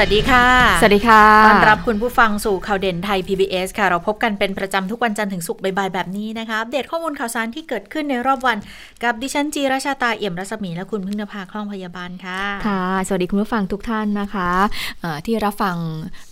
วัสดีค่ะ สวัสดีค่ะ ต้อนรับคุณผู้ฟังสู่ข่าวเด่นไทย PBS ค่ะ เราพบกันเป็นประจำทุกวันจันทร์ถึงศุกร์บ่ายๆแบบนี้นะคะ อัปเดตข้อมูลข่าวสารที่เกิดขึ้นในรอบวัน กับดิฉันจีราชาตาเอี่ยมรัศมีและคุณพึ่งนภาคล่องพยาบาลค่ะ ค่ะ สวัสดีคุณผู้ฟังทุกท่านนะคะเอ่อที่รับฟัง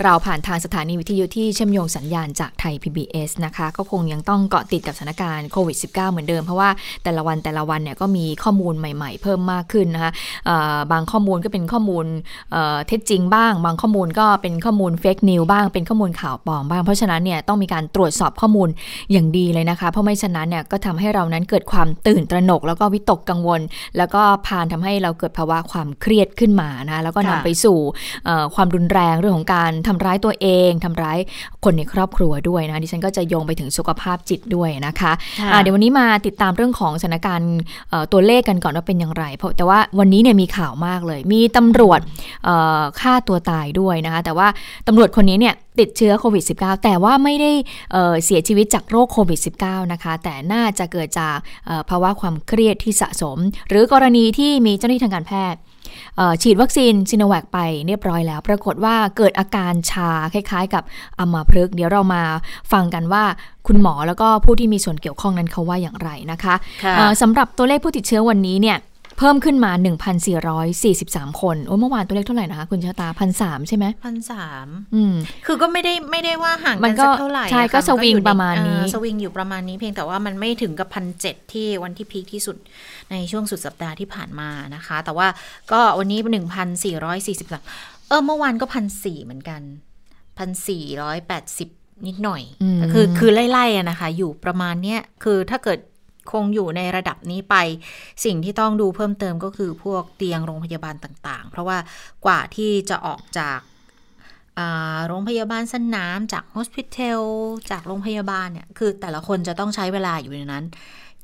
เราผ่านทางสถานีวิทยุที่เชื่อมโยงสัญญาณจากไทย PBS นะคะ ก็คงยังต้องเกาะติดกับสถานการณ์โควิด -19 เหมือนเดิมเพราะว่าแต่ละวันแต่ละวันเนี่ยก็มีข้อมูลใหม่ ๆ เพิ่มมากขึ้นนะคะเอ่อบางข้อมูลก็เป็นข้อมูลเอ่อเท็จจริงบ้างบางข้อมูลก็เป็นข้อมูลเฟกนิวบ้างเป็นข้อมูลข่าวปลอมบ้าง เพราะฉะนั้นเนี่ยต้องมีการตรวจสอบข้อมูลอย่างดีเลยนะคะ เพราะไม่ฉะนั้นเนี่ยก็ทำให้เรานั้นเกิดความตื่นตระหนก แล้วก็วิตกกังวล แล้วก็พานทำให้เราเกิดภาวะความเครียดขึ้นมานะแล้วก็นำค่ะไปสู่เอ่อความรุนแรงเรื่องของการทำร้ายตัวเองทำร้ายคนในครอบครัวด้วยนะดิฉันก็จะโยงไปถึงสุขภาพจิตด้วยนะคะค่ะอะเดี๋ยววันนี้มาติดตามเรื่องของสถานการณ์เอ่อตัวเลขกันก่อนว่าเป็นอย่างไร เพราะแต่ว่าวันนี้เนี่ยมีข่าวมากเลย มีตำรวจเอ่อฆ่าตัวตายด้วยนะคะ แต่ว่าตำรวจคนนี้เนี่ยติดเชื้อโควิด -19 แต่ว่าไม่ได้เอ่อเสียชีวิตจากโรคโควิด -19 นะคะ แต่น่าจะเกิดจากเอ่อภาวะความเครียดที่สะสม หรือกรณีที่มีเจ้าหน้าที่ทางการแพทย์เอ่อฉีดวัคซีนซิโนแวคไปเรียบร้อยแล้ว ปรากฏว่าเกิดอาการชาคล้ายๆ กับอัมพฤกษ์เดี๋ยวเรามาฟังกันว่าคุณหมอแล้วก็ผู้ที่มีส่วนเกี่ยวข้องนั้นเขาว่าอย่างไรนะคะค่ะเอ่อสำหรับตัวเลขผู้ติดเชื้อวันนี้เนี่ย เพิ่มขึ้นมา 1,443 คนโอ้เมื่อวานตัวเลขเท่าไหร่นะคะคุณชะตาพันสามใช่ไหมพันสามอืมคือก็ไม่ได้ไม่ได้ว่าห่างมักันนก็สักเท่าไหร่ใช่อค่ก็สวิงนอยู่ในประมาณนี้เออสวิงอยู่ประมาณนี้เพียงแต่ว่ามันไม่ถึงกับพันเจ็ดที่วันที่พีคที่สุดในช่วงสุดสัปดาห์ที่ผ่านมานะคะ แต่ว่าก็วันนี้หนึ่งพันสี่ร้อยสี่สิบเออเมื่อวานก็พันสี่เหมือนกันพันสี่ร้อยแปดสิบนิดหน่อยอืมคือคือไล่ๆอะนะคะ อยู่ประมาณเนี้ย คือถ้าเกิด คงอยู่ในระดับนี้ไป สิ่งที่ต้องดูเพิ่มเติมก็คือพวกเตียงโรงพยาบาลต่างๆ เพราะว่ากว่าที่จะออกจากอ่าโรงพยาบาลสนามจากโฮสพิทอลจากโรงพยาบาลเนี่ยคือแต่ละคนจะต้องใช้เวลาอยู่ในนั้น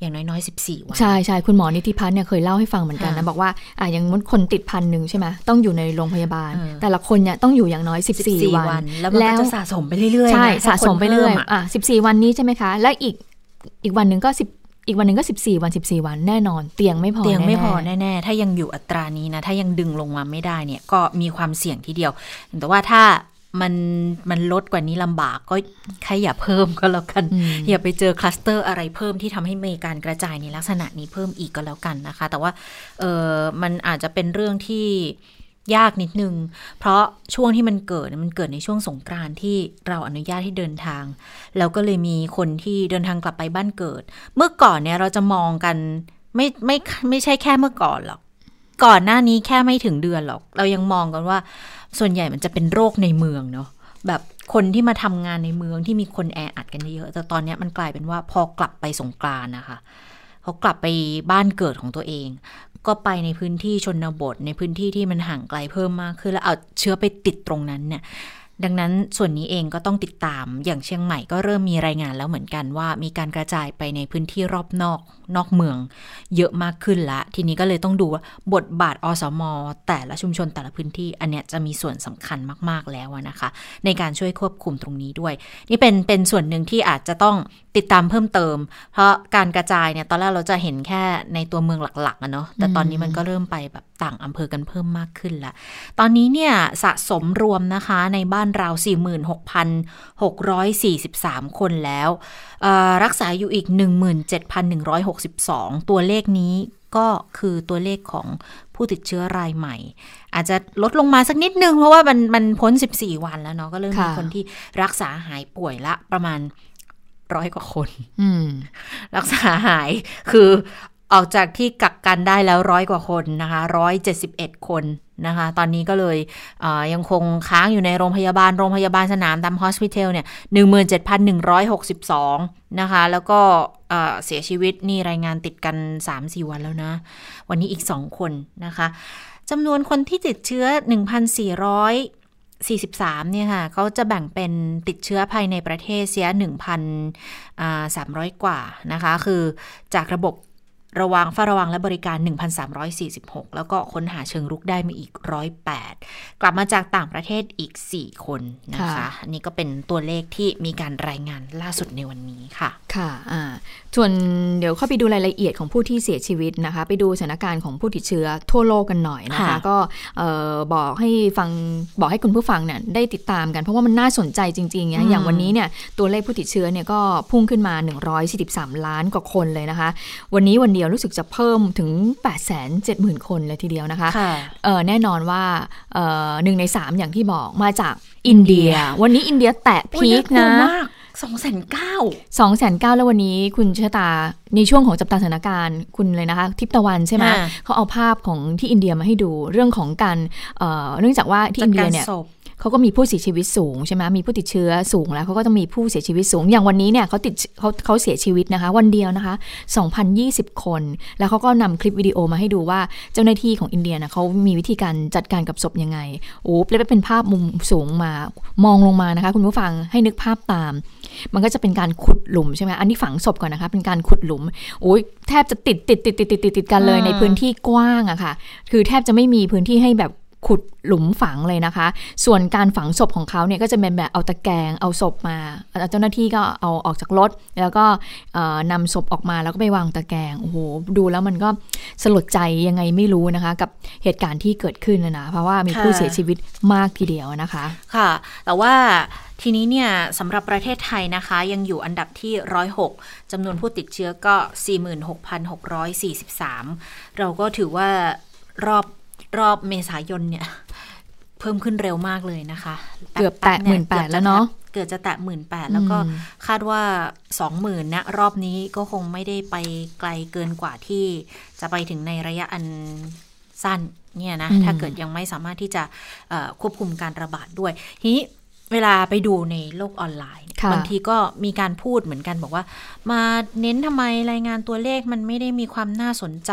อย่างน้อยๆ 14 วัน ใช่ใช่คุณหมอนิติพัฒน์เนี่ยเคยเล่าให้ฟังเหมือนกันนะค่ะบอกว่าอะอย่างมดคนติดพันหนึ่งใช่ไหมต้องอยู่ในโรงพยาบาลเออแต่ละคนเนี่ยต้องอยู่อย่างน้อย 14 วัน แล้วมันก็จะสะสมไปเรื่อยๆใช่นสะสมไปเรื่อยถ้าคนพิ่ะอะ14 วันนี้ใช่ไหมคะ แล้วอีกอีกวันหนึ่งก็10 อีกวันหนึ่งก็ 14 วัน 14 วันแน่นอน เตียงไม่พอเตียงไม่พอแน่แน่ๆถ้ายังอยู่อัตรานี้นะ ถ้ายังดึงลงมาไม่ได้เนี่ย ก็มีความเสี่ยงทีเดียว แต่ว่าถ้ามันมันลดกว่านี้ลำบากก็ใครอย่าเพิ่มก็แล้วกันอืมอย่าไปเจอคลัสเตอร์อะไรเพิ่มที่ทำให้มีการกระจายในลักษณะนี้เพิ่มอีกก็แล้วกันนะคะ แต่ว่าเออมันอาจจะเป็นเรื่องที่ ยากนิดนึง เพราะช่วงที่มันเกิดมันเกิดในช่วงสงกรานที่เราอนุญาตให้เดินทาง แล้วก็เลยมีคนที่เดินทางกลับไปบ้านเกิด เมื่อก่อนเนี่ยเราจะมองกันไม่ไม่ไม่ใช่แค่เมื่อก่อนหรอก ก่อนหน้านี้แค่ไม่ถึงเดือนหรอก เรายังมองกันว่า ส่วนใหญ่มันจะเป็นโรคในเมืองเนาะแบบคนที่มาทำงานในเมืองที่มีคนแออัดกันเยอะแต่ตอนนี้มันกลายเป็นว่าพอกลับไปสงกรานนะคะเขากลับไปบ้านเกิดของตัวเอง ก็ไปในพื้นที่ชนบท ในพื้นที่ที่มันห่างไกลเพิ่มมากขึ้นแล้วเอาเชื้อไปติดตรงนั้นเนี่ยดังนั้นส่วนนี้เองก็ต้องติดตามอย่างเชียงใหม่ก็เริ่มมีรายงานแล้วเหมือนกันว่ามีการกระจายไปในพื้นที่รอบนอกนอกเมือง เยอะมากขึ้นละ ทีนี้ก็เลยต้องดูว่าบทบาทอสมแต่ละชุมชนแต่ละพื้นที่ อันเนี้ยจะมีส่วนสำคัญมาก ๆ แล้วอะนะคะ ในการช่วยควบคุมตรงนี้ด้วย นี่เป็นเป็นส่วนหนึ่งที่อาจจะต้องติดตามเพิ่มเติม เพราะการกระจายเนี่ยตอนแรกเราจะเห็นแค่ในตัวเมืองหลักๆอะเนาะแต่ตอนนี้มันก็เริ่มไปแบบต่างอำเภอกันเพิ่มมากขึ้นละตอนนี้เนี่ยสะสมรวมนะคะในบ้านเรา 46,643 คนแล้วเอ่อรักษาอยู่อีก17,162 ตัวเลขนี้ก็คือตัวเลขของผู้ติดเชื้อรายใหม่ อาจจะลดลงมาสักนิดนึง เพราะว่ามันมันพ้น 14 วันแล้วเนาะก็เริ่มมีค่ะคนที่รักษาหายป่วยละประมาณร้อยกว่าคนอืมรักษาหายคือออกจากที่กักกันได้แล้วร้อยกว่าคนนะคะร้อยเจ็ดสิบเอ็ดคน นะคะ ตอนนี้ก็เลยเยังคงค้างอยู่ในโรงพยาบาล โรงพยาบาลสนามตามฮอสพิทอลเนี่ยหนึ่งหมื่นเจ็ดพันหนึ่งร้อยหกสิบสองนะคะ แล้วก็เสียชีวิตนี่รายงานติดกันสามสี่วันแล้วนะ วันนี้อีกสองคนนะคะจำนวนคนที่ติดเชื้อ 1,400 43เนี่ยค่ะเขาจะแบ่งเป็นติดเชื้อภายในประเทศเสีย1,300 กว่านะคะ คือจากระบบ ระวังเฝ้าระวังและบริการ 1,346 แล้วก็ค้นหาเชิงรุกได้มาอีก 108 กลับมาจากต่างประเทศอีก 4 คนนะคะค่ะอันนี้ก็เป็นตัวเลขที่มีการรายงานล่าสุดในวันนี้ค่ะ ค่ะอ่า ส่วนเดี๋ยวเข้าไปดูรายละเอียดของผู้ที่เสียชีวิตนะคะ ไปดูสถานการณ์ของผู้ติดเชื้อทั่วโลกกันหน่อยนะคะค่ะก็เอ่อบอกให้ฟังบอกให้คุณผู้ฟังเนี่ยได้ติดตามกัน เพราะว่ามันน่าสนใจจริงๆนะอย่างวันนี้เนี่ยตัวเลขผู้ติดเชื้อเนี่ยก็พุ่งขึ้นมา 143 ล้านกว่าคนเลยนะคะ วันนี้วันเดียวรู้สึกจะเพิ่มถึง 870,000 คนเลยทีเดียวนะคะค่ะเออแน่นอนว่าเอ่อหนึ่งในสามอย่างที่บอกมาจากอินเดีย วันนี้อินเดียแตะพีคนะ สองแสนเก้าสองแสนเก้าแล้ววันนี้คุณชะตาในช่วงของจับตาสถานการณ์คุณเลยนะคะ ทิพย์ตะวันใช่ไหมค่ะเขาเอาภาพของที่อินเดียมาให้ดูเรื่องของการเอ่อเนื่องจากว่าที่อินเดียเนี่ยศพเขาก็มีผู้เสียชีวิตสูงใช่ไหมมีผู้ติดเชื้อสูงแล้วเขาก็ต้องมีผู้เสียชีวิตสูง อย่างวันนี้เนี่ยเขาติดเขาเขาเสียชีวิตนะคะ วันเดียวนะคะ 2,020 คน แล้วเขาก็นำคลิปวิดีโอมาให้ดูว่าเจ้าหน้าที่ของอินเดียนะเขามีวิธีการจัดการกับศพยังไง โอ้แล้วเป็นภาพมุมสูงมามองลงมานะคะ คุณผู้ฟังให้นึกภาพตาม มันก็จะเป็นการขุดหลุมใช่ไหมอันนี้ฝังศพก่อนนะคะ เป็นการขุดหลุมโอ้ยแทบจะติดติดติดติดติดติดติดกันเลยอืมในพื้นที่กว้างอะค่ะ คือแทบจะไม่มีพื้นที่ให้แบบขุดหลุมฝังเลยนะคะ ส่วนการฝังศพของเขาเนี่ยก็จะเป็นแบบเอาตะแกรงเอาศพมา เจ้าหน้าที่ก็เอาออกจากรถ แล้วก็เอ่อนำศพออกมาแล้วก็ไปวางตะแกรงโอ้โหดูแล้วมันก็สลดใจยังไงไม่รู้นะคะ กับเหตุการณ์ที่เกิดขึ้นนะนะเพราะว่ามีผู้ค่ะเสียชีวิตมากทีเดียวนะคะ ค่ะ แต่ว่า ทีนี้เนี่ยสำหรับประเทศไทยนะคะ ยังอยู่อันดับที่ 106จำนวนผู้ติดเชื้อก็ 46,643 เราก็ถือว่ารอบรอบเมษายนเนี่ยเพิ่มขึ้นเร็วมากเลยนะคะ เกือบแตะป๊บๆย18,000แล้วเนอะเกือบจะแตะหมื่นแปดแล้วก็อืมคาดว่า20,000นะรอบนี้ก็คงไม่ได้ไปไกลเกินกว่าที่จะไปถึงในระยะอันสั้นเนี่ยนะถ้าเกิดยังไม่สามารถที่จะเอ่อควบคุมการระบาดด้วยทีนี้ เวลาไปดูในโลกออนไลน์ค่ะบางทีก็มีการพูดเหมือนกันบอกว่า มาเน้นทำไมรายงานตัวเลขมันไม่ได้มีความน่าสนใจ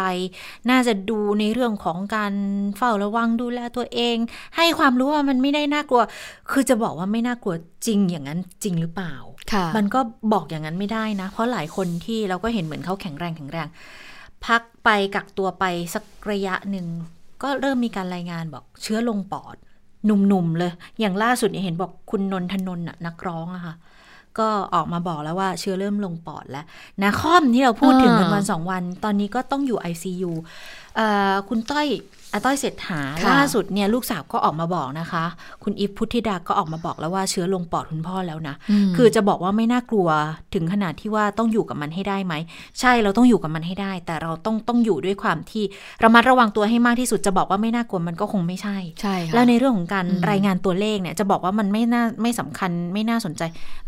น่าจะดูในเรื่องของการเฝ้าระวังดูแลตัวเอง ให้ความรู้ว่ามันไม่ได้น่ากลัว คือจะบอกว่าไม่น่ากลัวจริงอย่างนั้นจริงหรือเปล่าค่ะมันก็บอกอย่างนั้นไม่ได้นะ เพราะหลายคนที่เราก็เห็นเหมือนเขาแข็งแรงแข็งแรง พักไปกักตัวไปสักระยะหนึ่งก็เริ่มมีการรายงานบอกเชื้อลงปอด หนุ่มๆเลย อย่างล่าสุดเนี่ยเห็นบอกคุณนนทนนท์น่ะนักร้องอะค่ะ ก็ออกมาบอกแล้วว่าเชื้อเริ่มลงปอดแล้วนาคอมที่เราพูดถึงกันอ่าวันสองวัน ตอนนี้ก็ต้องอยู่ ICU เอ่อคุณต้อย อาต้อยเศรษฐาค่ะล่าสุดเนี่ยลูกสาวก็ออกมาบอกนะคะ คุณอีฟพุทธิดาก็ออกมาบอกแล้วว่าเชื้อลงปอดคุณพ่อแล้วนะมคือจะบอกว่าไม่น่ากลัวถึงขนาดที่ว่าต้องอยู่กับมันให้ได้ไหม ใช่เราต้องอยู่กับมันให้ได้ แต่เราต้องต้องอยู่ด้วยความที่ระมัดระวังตัวให้มากที่สุดจะบอกว่าไม่น่ากลัวมันก็คงไม่ใช่ใช่ค่ะแล้วในเรื่องของการอืมรายงานตัวเลขเนี่ยจะบอกว่ามันไม่น่าไม่สำคัญไม่น่าสนใจ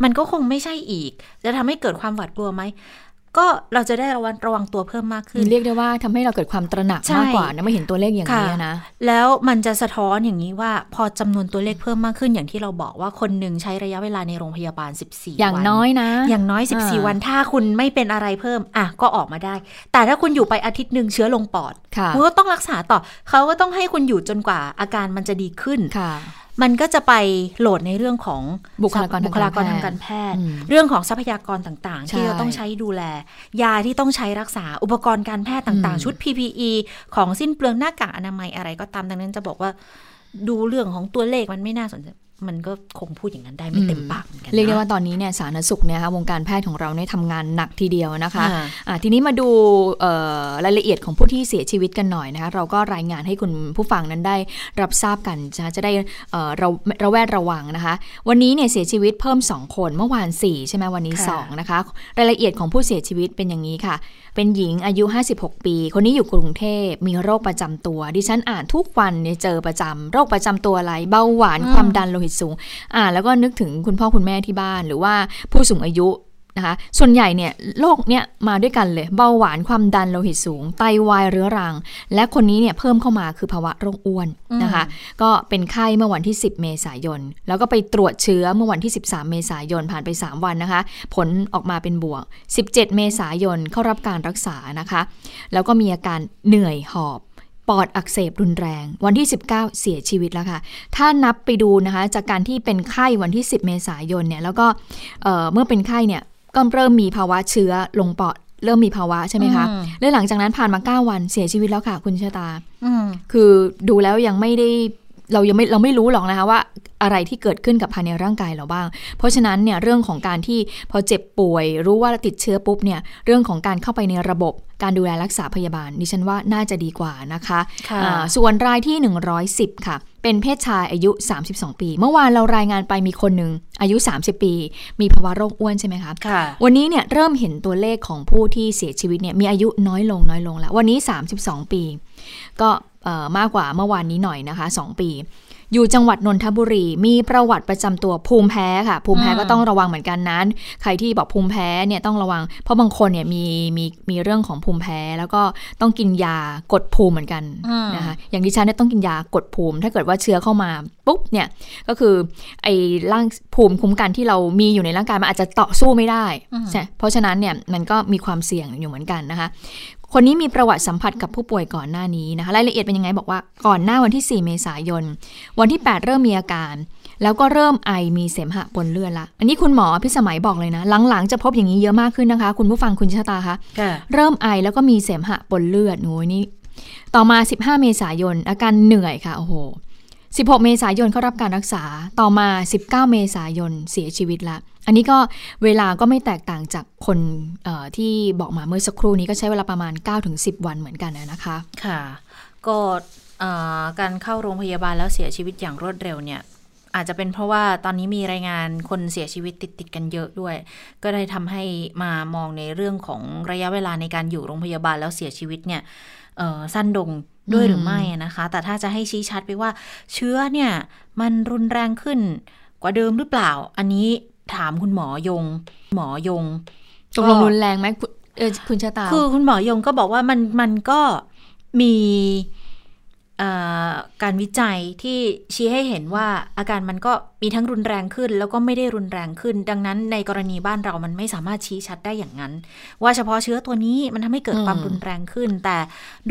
มันก็คงไม่ใช่อีก จะทำให้เกิดความหวาดกลัวไหม ก็เราจะได้ระวังระวังตัวเพิ่มมากขึ้น เรียกได้ว่าทำให้เราเกิดความตระหนักใช่มากกว่านะไม่เห็นตัวเลขอย่างนี้ค่ะนะ แล้วมันจะสะท้อนอย่างนี้ว่าพอจำนวนตัวเลขเพิ่มมากขึ้น อย่างที่เราบอกว่าคนหนึ่งใช้ระยะเวลาในโรงพยาบาล 14 อย่างวันน้อยนะ อย่างน้อยอ่า14 วันถ้าคุณไม่เป็นอะไรเพิ่มอะก็ออกมาได้ แต่ถ้าคุณอยู่ไปอาทิตย์หนึ่งเชื้อลงปอดค่ะคุณก็ต้องรักษาต่อเขาก็ต้องให้คุณอยู่จนกว่าอาการมันจะดีขึ้นค่ะ มันก็จะไปโหลดในเรื่องของบุคลากรทางการแพทย์บุคลากรทางการแพทย์อืมเรื่องของทรัพยากรต่างๆใช่ที่เราต้องใช้ดูแล ยาที่ต้องใช้รักษาอุปกรณ์การแพทย์ต่างอืมๆชุด PPE ของสิ้นเปลืองหน้ากากอนามัยอะไรก็ตามดังนั้นจะบอกว่าดูเรื่องของตัวเลขมันไม่น่าสนใจ มันก็คงพูดอย่างนั้นได้ไม่เต็มปากเหมือนกันนะเรียกได้ว่าตอนนี้เนี่ยสาธารณสุขเนี่ยค่ะวงการแพทย์ของเราเนี่ยทำงานหนักทีเดียวนะคะอ่าอะทีนี้มาดูเอ่อรายละเอียดของผู้ที่เสียชีวิตกันหน่อยนะคะเราก็รายงานให้คุณผู้ฟังนั้นได้รับทราบกันจะจะได้เอ่อเราระแวดระวังนะคะ วันนี้เนี่ยเสียชีวิตเพิ่ม 2 คนเมื่อวาน4ใช่ไหมวันนี้ค่ะ2นะคะรายละเอียดของผู้เสียชีวิตเป็นอย่างนี้ค่ะ เป็นหญิงอายุ 56 ปี คนนี้อยู่กรุงเทพมีโรคประจำตัว ดิฉันอ่านทุกวันเนี่ยเจอประจำโรคประจำตัวอะไร เบาหวานความดันโลหิตสูง อ่านแล้วก็นึกถึงคุณพ่อคุณแม่ที่บ้าน หรือว่าผู้สูงอายุ นะคะส่วนใหญ่เนี่ยโรคเนี่ยมาด้วยกันเลยเบาหวานความดันโลหิตสูง ไตวายเรื้อรัง และคนนี้เนี่ยเพิ่มเข้ามาคือภาวะโรคอ้วนนะคะก็เป็นไข้เมื่อวันที่ 10 เมษายน แล้วก็ไปตรวจเชื้อเมื่อวันที่ 13 เมษายนผ่านไป 3 วันนะคะ ผลออกมาเป็นบวก 17 เมษายนเข้ารับการรักษานะคะ แล้วก็มีอาการเหนื่อยหอบปอดอักเสบรุนแรง วันที่ 19 เสียชีวิตแล้วค่ะ ถ้านับไปดูนะคะ จากการที่เป็นไข้วันที่ 10 เมษายนเนี่ยแล้วก็เอ่อเมื่อเป็นไข้เนี่ย ก็เริ่มมีภาวะเชื้อลงปอดเริ่มมีภาวะใช่ไหมคะอืมและหลังจากนั้นผ่านมา 9 วันเสียชีวิตแล้วค่ะ คุณชะตาอืมคือดูแล้วยังไม่ได้เรายังไม่เราไม่รู้หรอกนะคะว่าอะไรที่เกิดขึ้นกับภายในร่างกายเราบ้าง เพราะฉะนั้นเนี่ยเรื่องของการที่พอเจ็บป่วย รู้ว่าติดเชื้อปุ๊บเนี่ยเรื่องของการเข้าไปในระบบการดูแลรักษาพยาบาลดิฉันว่าน่าจะดีกว่านะคะค่ะอ่าส่วนรายที่ 110 ค่ะ เป็นเพศชายอายุ 32 ปี เมื่อวานเรารายงานไปมีคนหนึ่งอายุ 30 ปี มีภาวะโรคอ้วนใช่ไหมคะค่ะวันนี้เนี่ยเริ่มเห็นตัวเลขของผู้ที่เสียชีวิตเนี่ยมีอายุน้อยลงน้อยลงแล้ว วันนี้ 32 ปี ก็เอ่อมากกว่าเมื่อวานนี้หน่อยนะคะ 2 ปี อยู่จังหวัดนนทบุรี มีประวัติประจำตัวภูมิแพ้ค่ะ ภูมิแพ้อืมก็ต้องระวังเหมือนกันนั้น ใครที่บอกภูมิแพ้เนี่ยต้องระวัง เพราะบางคนเนี่ยมีมีมีเรื่องของภูมิแพ้ แล้วก็ต้องกินยากดภูมิเหมือนกันอืมนะคะอย่างดิฉันเนี่ยต้องกินยากดภูมิ ถ้าเกิดว่าเชื้อเข้ามาปุ๊บเนี่ยก็คือไอ้ร่างภูมิคุ้มกันที่เรามีอยู่ในร่างกายมันอาจจะต่อสู้ไม่ได้อืมใช่เพราะฉะนั้นเนี่ยมันก็มีความเสี่ยงอยู่เหมือนกันนะคะ คนนี้มีประวัติสัมผัสกับผู้ป่วยก่อนหน้านี้นะคะรายละเอียดเป็นยังไงบอกว่าก่อนหน้าวันที่ 4 เมษายน วันที่ 8 เริ่มมีอาการ แล้วก็เริ่มไอมีเสมหะปนเลือดละ อันนี้คุณหมอพิสมัยบอกเลยนะ หลังๆ จะพบอย่างนี้เยอะมากขึ้นนะคะ คุณผู้ฟังคุณชะตาคะค่ะเริ่มไอแล้วก็มีเสมหะปนเลือดโอ้ยนี่ต่อมา 15 เมษายน อาการเหนื่อยค่ะโอ้โห 16 เมษายนเข้ารับการรักษาต่อมา 19 เมษายนเสียชีวิตละ อันนี้ก็เวลาก็ไม่แตกต่างจากคนที่บอกมาเมื่อสักครู่นี้ก็ใช้เวลาประมาณ 9-10 วันเหมือนกันนะคะ ค่ะ ก็การเข้าโรงพยาบาลแล้วเสียชีวิตอย่างรวดเร็วเนี่ยอาจจะเป็นเพราะว่าตอนนี้มีรายงานคนเสียชีวิตติดติดกันเยอะด้วย ก็ได้ทำให้มามองในเรื่องของระยะเวลาในการอยู่โรงพยาบาลแล้วเสียชีวิตเนี่ยสั้นลง ด้วยหรือไม่นะคะ แต่ถ้าจะให้ชี้ชัดไปว่า เชื้อเนี่ย มันรุนแรงขึ้นกว่าเดิมหรือเปล่า อันนี้ถามคุณหมอยง หมอยงตกลงรุนแรงไหมคุณเออคุณชะตา คือคุณหมอยงก็บอกว่ามันมันก็มีเอ่อ การวิจัยที่ชี้ให้เห็นว่าอาการมันก็มีทั้งรุนแรงขึ้น แล้วก็ไม่ได้รุนแรงขึ้น ดังนั้นในกรณีบ้านเรามันไม่สามารถชี้ชัดได้อย่างนั้น ว่าเฉพาะเชื้อตัวนี้มันทำให้เกิดอืมความรุนแรงขึ้น แต่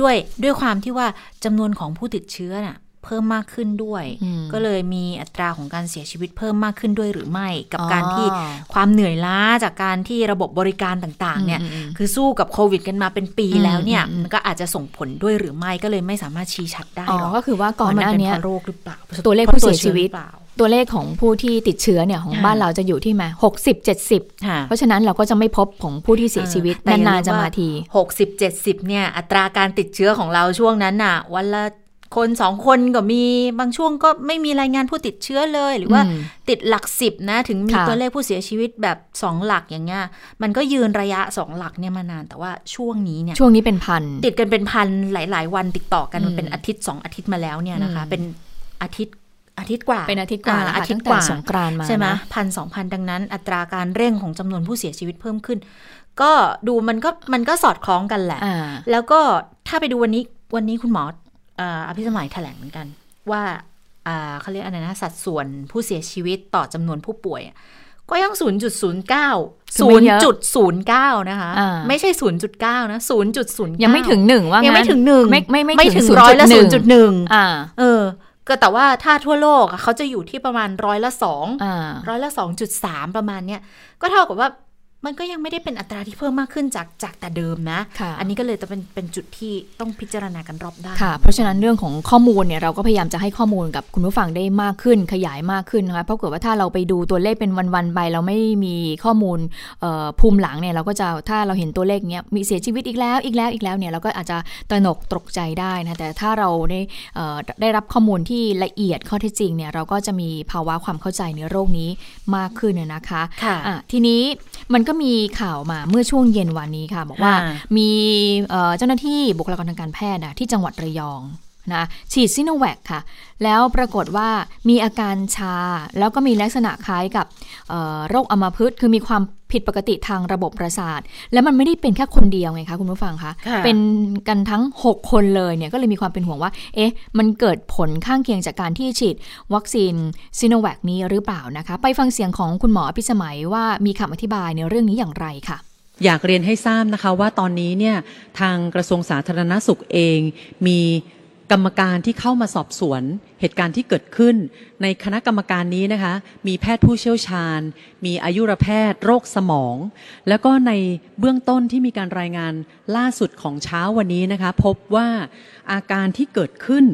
ด้วยด้วยความที่ว่าจำนวนของผู้ติดเชื้อน่ะ เพิ่มมากขึ้นด้วยอืมก็เลยมีอัตราของการเสียชีวิตเพิ่มมากขึ้นด้วยหรือไม่ กับอ๋อการที่ความเหนื่อยล้าจากการที่ระบบบริการต่างๆเนี่ยอืมอืมอืมคือสู้กับโควิด กันมาเป็นปีอืมแล้วเนี่ยอืมมันก็อาจจะส่งผลด้วยหรือไม่ก็เลยไม่สามารถชี้ชัดได้อ๋อหรอกก็คือว่าก่อนหน้าว่มัเนี้ยเป็เพราะโรคหรือเปล่าตัวเลขพราะผู้เสียชีวิตหรือเปล่าตัวเลขของผู้ที่ติดเชื้อเนี่ยของค่ะบ้านเราจะอยู่ที่มาหกสิบเจ็ดสิบค่ะเพราะฉะนั้นเราก็จะไม่พบของผู้ที่เสียชีวิตแต่อย่นานลืๆจะมาทีหกสิบเจ็ดสิบเนี่ยอัตราการติดเชื้อของเราช่วงนั้นน่ะ วันละ คนสองคนก็มีบางช่วงก็ไม่มีรายงานผู้ติดเชื้อเลย หรือว่าอืมติดหลักสิบนะ ถึงมีค่ะตัวเลขผู้เสียชีวิตแบบสองหลักอย่างเงี้ยมันก็ยืนระยะสองหลักเนี่ยมานานแต่ว่าช่วงนี้เนี่ยช่วงนี้เป็นพัน ติดกันเป็นพันหลาย ๆ วันติดต่อกันอืมมันเป็นอาทิตย์สองอาทิตย์มาแล้วเนี่ยนะคะอืมเป็นอาทิตย์อาทิตย์กว่าเป็นอาทิตย์กว่าแล้วอาค่ะทิตตั้ย์งกแต่ว่าสงกรานต์มาใช่ไหมนะพันสองพันดังนั้น อัตราการเร่งของจำนวนผู้เสียชีวิตเพิ่มขึ้น ก็ดูมันก็มันก็สอดคล้องกันแหละอ่าแล้วก็ถ้าไปดูวันนี้วันนี้คุณหมอเอ่ออภิสมัยแถลงเหมือนกันว่าอ่าเขาเรียกอะไรนะสัดส่วนผู้เสียชีวิตต่อจำนวนผู้ป่วยอะก็ยัง 0.09คือไม่เยอะ0.09 นะคะอ่าไม่ใช่ 0.9 นะ 0.09 ยังไม่ถึงหนึ่งว่ายัยังไม่ถึงหนึ่งไม่ไม่ไม่ไม่ถึง0.1ร้อยละศูนย์จุดหนึ่งอ่าเออก็แต่ว่าถ้าทั่วโลกอะเขาจะอยู่ที่ประมาณร้อยละสองอ่าร้อยละสองจุดสามประมาณเนี้ยก็เท่ากับว่า มันก็ยังไม่ได้เป็นอัตราที่เพิ่มมากขึ้นจากจากแต่เดิมนะค่ะอันนี้ก็เลยจะเป็นเป็นจุดที่ต้องพิจารณากันรอบด้านค่ะ เพราะฉะนั้นเรื่องของข้อมูลเนี่ยเราก็พยายามจะให้ข้อมูลกับคุณผู้ฟังได้มากขึ้นขยายมากขึ้นนะคะเพราะเกิดว่าถ้าเราไปดูตัวเลขเป็นวันๆไป เราไม่มีข้อมูลเอ่อภูมิหลังเนี่ยเราก็จะถ้าเราเห็นตัวเลขเนี้ยมีเสียชีวิตอีกแล้วอีกแล้วอีกแล้วเนี่ยเราก็อาจจะตระหนกตกใจได้นะแต่ถ้าเราได้เอ่อได้รับข้อมูลที่ละเอียดข้อเท็จจริงเนี่ยเราก็จะมีภาวะความเข้าใจในโรคนี้มากขึ้นน่ยนะคะค่ะอะทีนี้มันก็มีข่าวมาเมื่อช่วงเย็นวันนี้ค่ะ บอกว่าอ่ามีเอ่อเจ้าหน้าที่บุคลากรทางการแพทย์นะที่จังหวัดระยอง นะฉีดซิโนแวคค่ะ แล้วปรากฏว่ามีอาการชา แล้วก็มีลักษณะคล้ายกับเอ่อโรคอัมพฤกษ์คือมีความผิดปกติทางระบบประสาท แล้วมันไม่ได้เป็นแค่คนเดียวไงคะคุณผู้ฟังคะค่ะเป็นกันทั้ง 6 คนเลยเนี่ยก็เลยมีความเป็นห่วงว่า เอ๊ะ มันเกิดผลข้างเคียงจากการที่ฉีดวัคซีนซิโนแวคนี้หรือเปล่านะคะ ไปฟังเสียงของคุณหมออภิสมัยว่ามีคำอธิบายในเรื่องนี้อย่างไรค่ะอยากเรียนให้ทราบนะคะว่าตอนนี้เนี่ยทางกระทรวงสาธารณสุขเองมี กรรมการที่เข้ามาสอบสวนเหตุการณ์ที่เกิดขึ้น ในคณะกรรมการนี้นะคะ มีแพทย์ผู้เชี่ยวชาญ มีอายุรแพทย์ โรคสมอง แล้วก็ในเบื้องต้นที่มีการรายงานล่าสุดของเช้าวันนี้นะคะ พบว่าอาการที่เกิดขึ้น